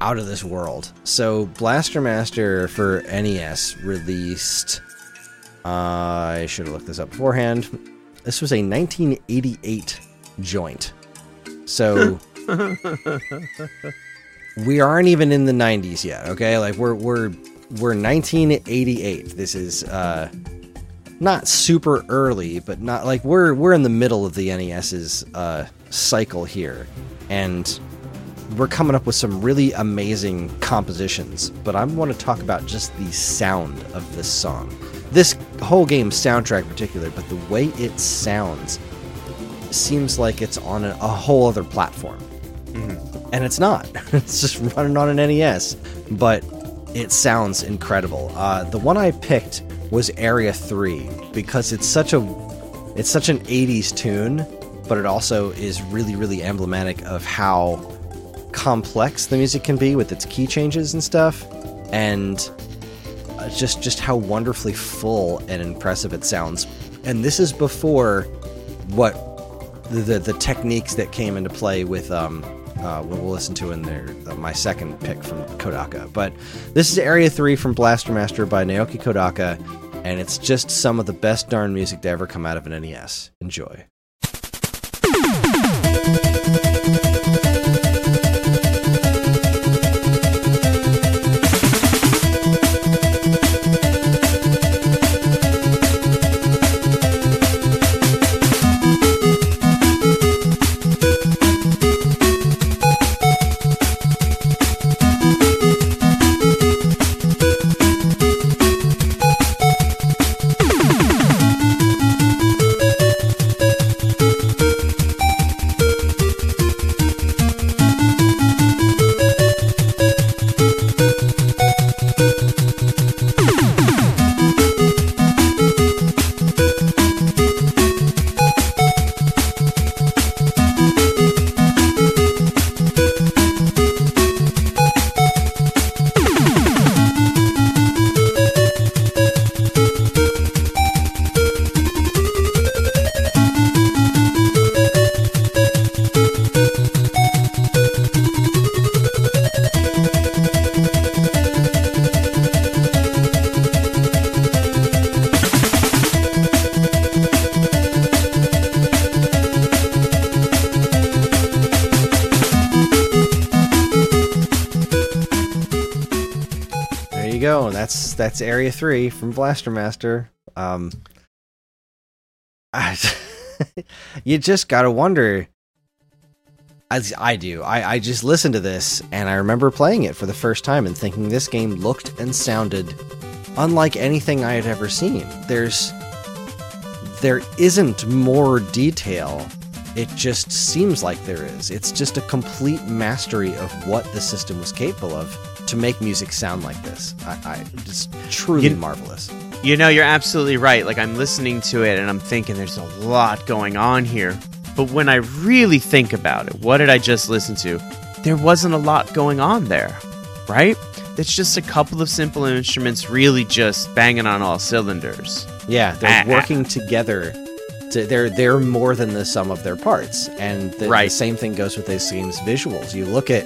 out of this world. So, Blaster Master for NES released. Uh, I should have looked this up beforehand. This was a 1988 joint. So *laughs* we aren't even in the 90s yet, okay? Like we're we're we're 1988. This is uh not super early, but not like we're we're in the middle of the NES's uh cycle here. And we're coming up with some really amazing compositions, but I want to talk about just the sound of this song. This whole game's soundtrack in particular, but the way it sounds seems like it's on a, a whole other platform. And it's not. *laughs* it's just running on an NES, but it sounds incredible. Uh, the one I picked was Area 3 because it's such a it's such an 80s tune, but it also is really really emblematic of how complex the music can be with its key changes and stuff and uh, just just how wonderfully full and impressive it sounds. And this is before what the the, the techniques that came into play with um uh, we'll listen to in there uh, my second pick from Kodaka. But this is Area 3 from Blaster Master by Naoki Kodaka and it's just some of the best darn music to ever come out of an NES. Enjoy. That's Area Three from Blaster Master. Um, I, *laughs* you just gotta wonder. As I do, I, I just listened to this and I remember playing it for the first time and thinking this game looked and sounded unlike anything I had ever seen. There's there isn't more detail. It just seems like there is. It's just a complete mastery of what the system was capable of to make music sound like this. I, I just truly You- marvelous. You know, you're absolutely right. Like, I'm listening to it and I'm thinking there's a lot going on here. But when I really think about it, what did I just listen to? There wasn't a lot going on there, right? It's just a couple of simple instruments really just banging on all cylinders. Yeah, they're Ah, ah. working together. To, they're they're more than the sum of their parts, and the, the same thing goes with this game's visuals. You look at,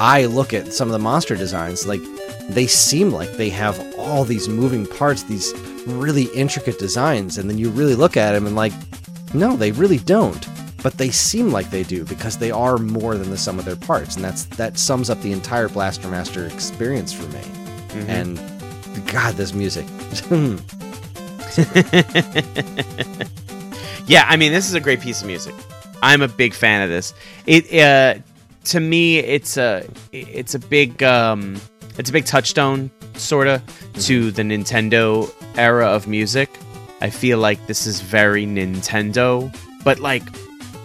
I look at some of the monster designs, like they seem like they have all these moving parts, these really intricate designs, and then you really look at them and like, no, they really don't. But they seem like they do because they are more than the sum of their parts, and that's that sums up the entire Blaster Master experience for me. Mhm. And God, this music. *laughs* Yeah, I mean, this is a great piece of music. I'm a big fan of this. It uh, to me, it's a it's a big um, it's a big touchstone, sorta, to the Nintendo era of music. I feel like this is very Nintendo, but like,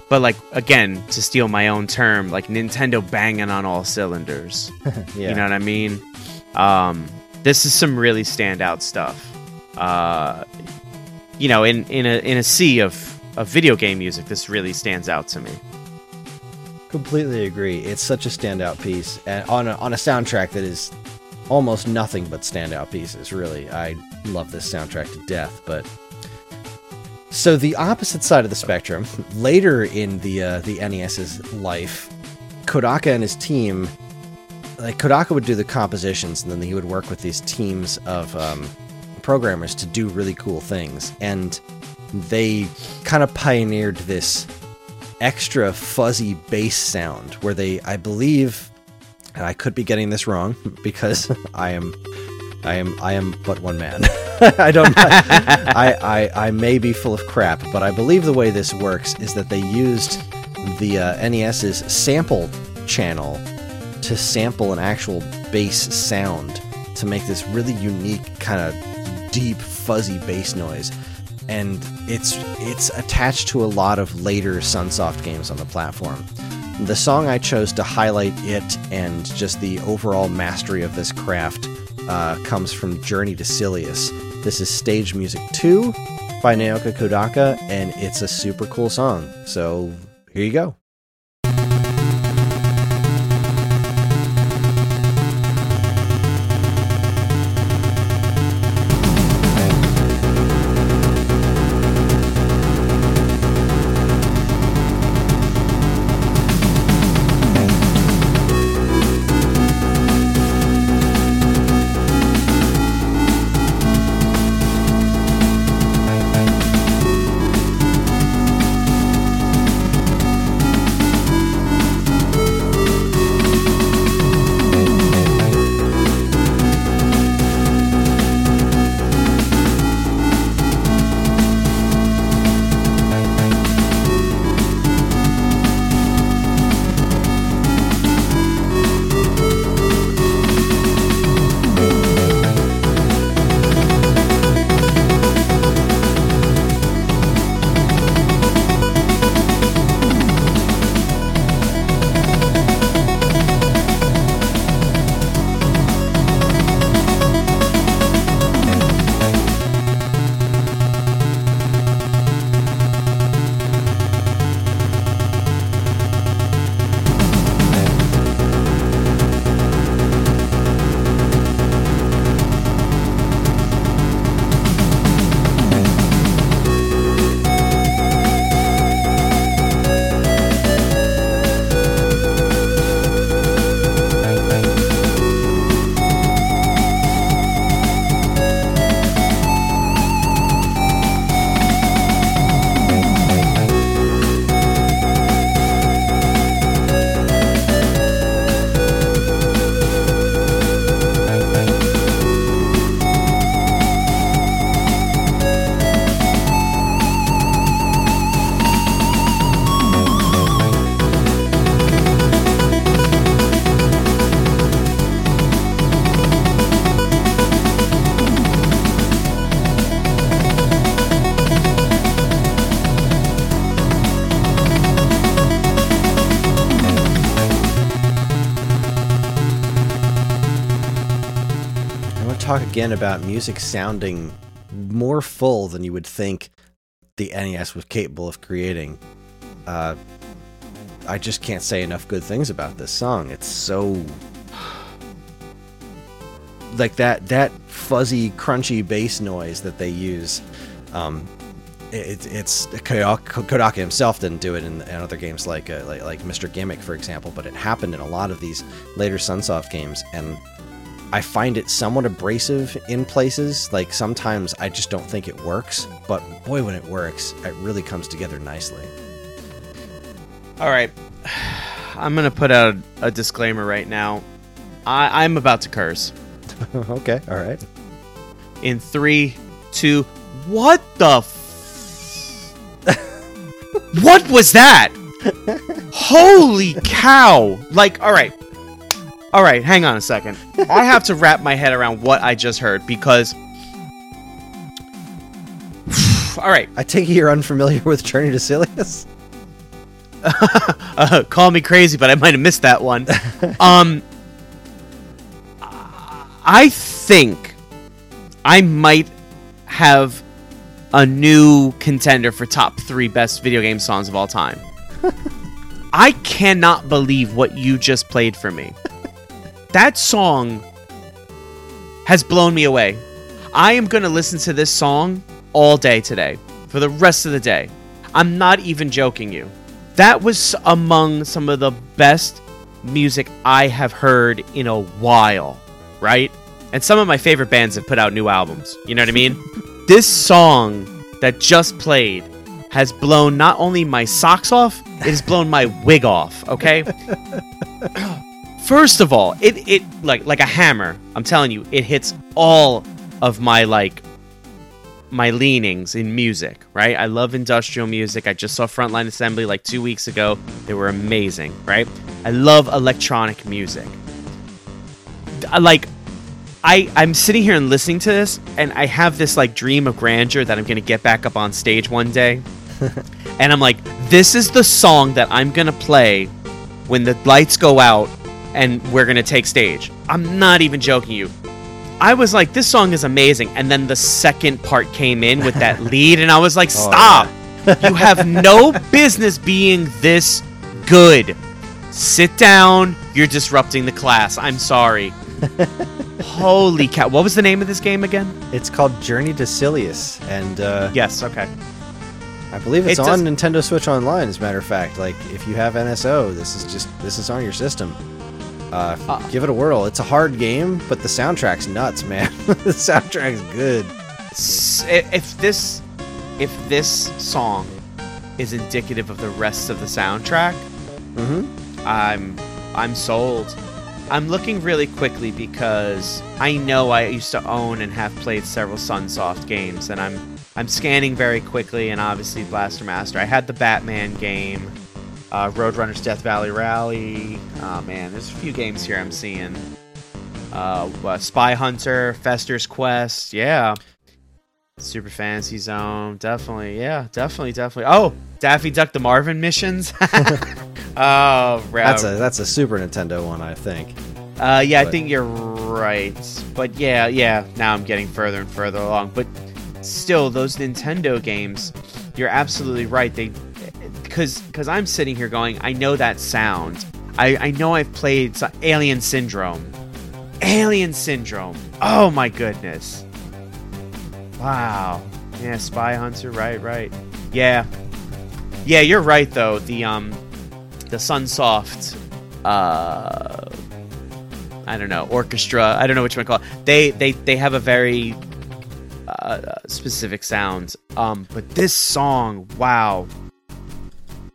but like again, to steal my own term, like Nintendo banging on all cylinders. *laughs* yeah. You know what I mean? Um, this is some really standout stuff. Uh, you know, in in a in a sea of of video game music, this really stands out to me. Completely agree. It's such a standout piece, and on a, on a soundtrack that is almost nothing but standout pieces. Really, I love this soundtrack to death. But so the opposite side of the spectrum, later in the uh, the NES's life, Kodaka and his team, like Kodaka would do the compositions, and then he would work with these teams of um, programmers to do really cool things, and they kind of pioneered this extra fuzzy bass sound where they I believe and I could be getting this wrong *laughs* because I am I am I am but one man. *laughs* I don't I, I I may be full of crap, but I believe the way this works is that they used the uh, NES's sample channel to sample an actual bass sound to make this really unique kind of deep fuzzy bass noise and it's it's attached to a lot of later Sunsoft games on the platform. The song I chose to highlight it and just the overall mastery of this craft uh, comes from Journey to Silius. This is Stage Music 2 by Naoki Kodaka, and it's a super cool song. So here you go. Again about music sounding more full than you would think the NES was capable of creating. Uh, I just can't say enough good things about this song. It's so like that that fuzzy, crunchy bass noise that they use. Um, it, it's Kodaka himself didn't do it in, in other games like, uh, like like Mr. Gimmick, for example, but it happened in a lot of these later Sunsoft games, and I find it somewhat abrasive in places. Like sometimes I just don't think it works, but boy, when it works, it really comes together nicely. All right. I'm going to put out a, a, disclaimer right now. I, I'm about to curse. *laughs* okay, all right. In three, two, what the f- *laughs* What was that? *laughs* Holy cow! Like, all right, all right, hang on a second. *laughs* I have to wrap my head around what I just heard because. *sighs* All right. I take it you're unfamiliar with Journey to Silius. *laughs* uh, call me crazy, but I might have missed that one. *laughs* um, I think I might have a new contender for top three best video game songs of all time. I cannot believe what you just played for me. That song has blown me away. I am going to listen to this song all day today for the rest of the day. I'm not even joking you. That was among some of the best music I have heard in a while, right? And some of my favorite bands have put out new albums. You know what I mean? *laughs* this song that just played has blown not only my socks off, it has blown my wig off, okay? *laughs* First of all, it it like like a hammer. I'm telling you, it hits all of my like my leanings in music, right? I love industrial music. I just saw Frontline Assembly like 2 weeks ago. They were amazing, right? I love electronic music. I uh, like I I'm sitting here and listening to this and I have this like dream of grandeur that I'm going to get back up on stage one day. *laughs* and I'm like, this is the song that I'm going to play when the lights go out and we're going to take stage. I'm not even joking you. I was like, this song is amazing. And then the second part came in with that *laughs* lead, and I was like, stop. Oh, yeah. you have no *laughs* business being this good. Sit down. You're disrupting the class. I'm sorry. *laughs* Holy cow. What was the name of this game again? It's called Journey to Silius. And, uh, yes, okay. I believe it's it on does- Nintendo Switch Online, as a matter of fact. Like, if you have NSO, this is just, this is on your system. Uh, uh, give it a whirl. It's a hard game, but the soundtrack's nuts, man. *laughs* the soundtrack's good. If this, if this song is indicative of the rest of the soundtrack, mm-hmm. I'm, I'm sold. I'm looking really quickly because I know I used to own and have played several Sunsoft games, and I'm, I'm scanning very quickly, and obviously Blaster Master. I had the Batman game uh, Roadrunner's Death Valley Rally. Oh man, there's a few games here I'm seeing. Uh, uh, Spy Hunter, Fester's Quest, yeah. Super Fantasy Zone, definitely, yeah, definitely, definitely. Oh, Daffy Duck the Marvin missions. *laughs* *laughs* oh, that's a that's a Super Nintendo one, I think. Uh, yeah, but. I think you're right. But yeah, yeah. Now I'm getting further and further along. But still, those Nintendo games, you're absolutely right. They because because I'm sitting here going, I know that sound. I I know I've played Alien Syndrome. Alien Syndrome. Oh my goodness. Wow. Yeah, Spy Hunter. Right, right. Yeah. Yeah, you're right though. The um, the Sunsoft. Uh, I don't know orchestra. I don't know which one to call it. They they they have a very uh, specific sound. Um, but this song, wow,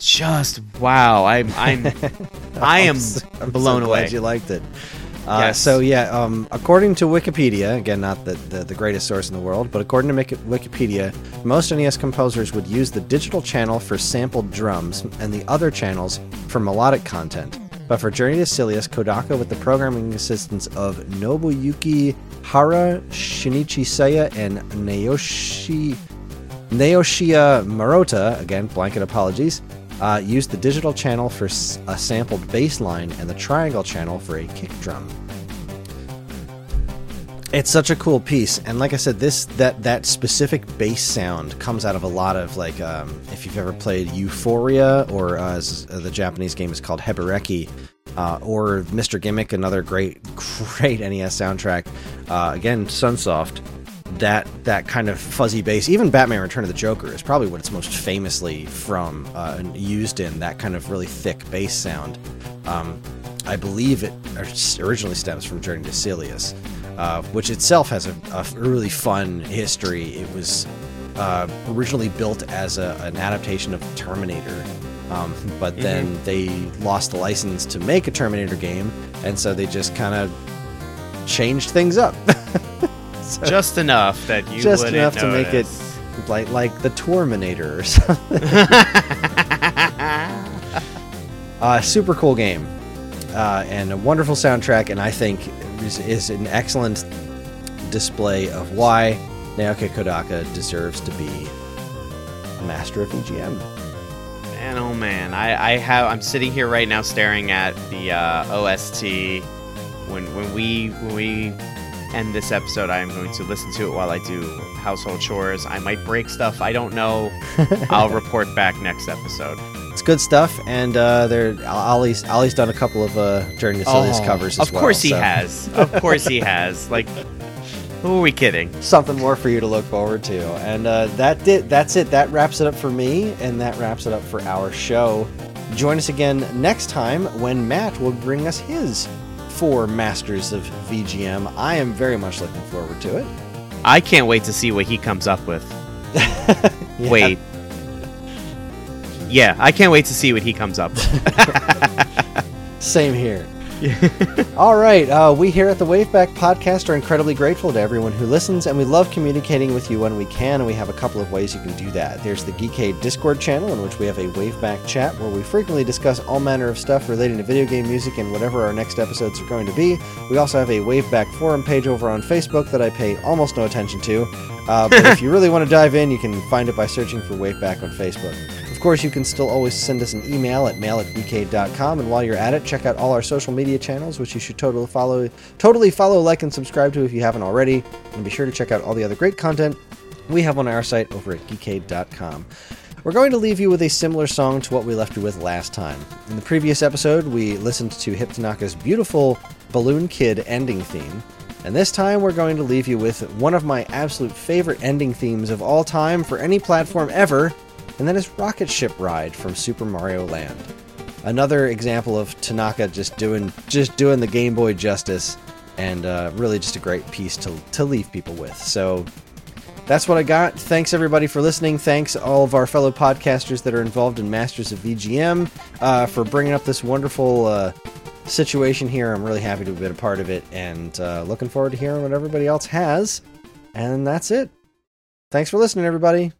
just wow. I'm I'm *laughs* I am I'm blown so away. Glad you liked it. Uh, yes. So yeah, um, according to Wikipedia, again not the, the, the, greatest source in the world, but according to Wikipedia, most NES composers would use the digital channel for sampled drums and the other channels for melodic content. But for Journey to Silius, Kodaka, with the programming assistance of Nobuyuki Hara, Shinichi Seiya, and Naoshi Naoshia Marota, again, blanket apologies, uh, used the digital channel for a sampled bass line and the triangle channel for a kick drum. It's such a cool piece, and like I said, this that that specific bass sound comes out of a lot of like um, if you've ever played Ufouria or uh, uh, the Japanese game is called Hebereke, uh, or Mr. Gimmick, another great *laughs* great NES soundtrack. Uh, again, Sunsoft that that kind of fuzzy bass. Even Batman: Return of the Joker is probably what it's most famously from uh, used in. That kind of really thick bass sound. Um, I believe it originally stems from Journey to Silius, uh, which itself has a, a, really fun history. It was uh, originally built as a, an adaptation of Terminator, um, but mm-hmm. then they lost the license to make a Terminator game, and so they just kind of changed things up. *laughs* *laughs* so just enough that you just enough notice. to make it like like the Terminator or *laughs* something. *laughs* uh, super cool game, uh, and a wonderful soundtrack, and I think is, is an excellent display of why Naoki Kodaka deserves to be a master of VGM. Man, oh man, I, I have I'm sitting here right now staring at the uh, OST when when we when we end this episode. I am going to listen to it while I do household chores. I might break stuff. I don't know. *laughs* I'll report back next episode. It's good stuff, and uh, there Ollie's Ollie's done a couple of uh, Journey to Oh, covers as Of well. course he so has. Of course he has. *laughs* Like, who are we kidding? Something more for you to look forward to, and uh, that did that's it. That wraps it up for me, and that wraps it up for our show. Join us again next time when Matt will bring us his four Masters of VGM. I am very much looking forward to it. I can't wait to see what he comes up with. *laughs* Yeah. Wait. Yeah, I can't wait to see what he comes up with. *laughs* Same here. *laughs* All right, uh, we here at the Waveback Podcast are incredibly grateful to everyone who listens, and we love communicating with you when we can. And we have a couple of ways you can do that. There's the Geekade Discord channel, in which we have a Waveback chat where we frequently discuss all manner of stuff relating to video game music and whatever our next episodes are going to be. We also have a Waveback forum page over on Facebook that I pay almost no attention to. Uh, but if you *laughs* really want to dive in, you can find it by searching for Waveback on Facebook. Of course, you can still always send us an email at mail at bk.com, and while you're at it, check out all our social media channels, which you should totally follow, totally follow, like, and subscribe to if you haven't already. And be sure to check out all the other great content we have on our site over at geekade.com. We're going to leave you with a similar song to what we left you with last time. In the previous episode, we listened to Hip Tanaka's beautiful Balloon Kid ending theme. And this time, we're going to leave you with one of my absolute favorite ending themes of all time for any platform ever, and that is Rocket Ship Ride from Super Mario Land. Another example of Tanaka just doing just doing the Game Boy justice, and uh, really just a great piece to to leave people with. So that's what I got. Thanks everybody for listening. Thanks all of our fellow podcasters that are involved in Masters of VGM uh, for bringing up this wonderful uh, situation here. I'm really happy to have been a part of it, and uh, looking forward to hearing what everybody else has. And that's it. Thanks for listening, everybody.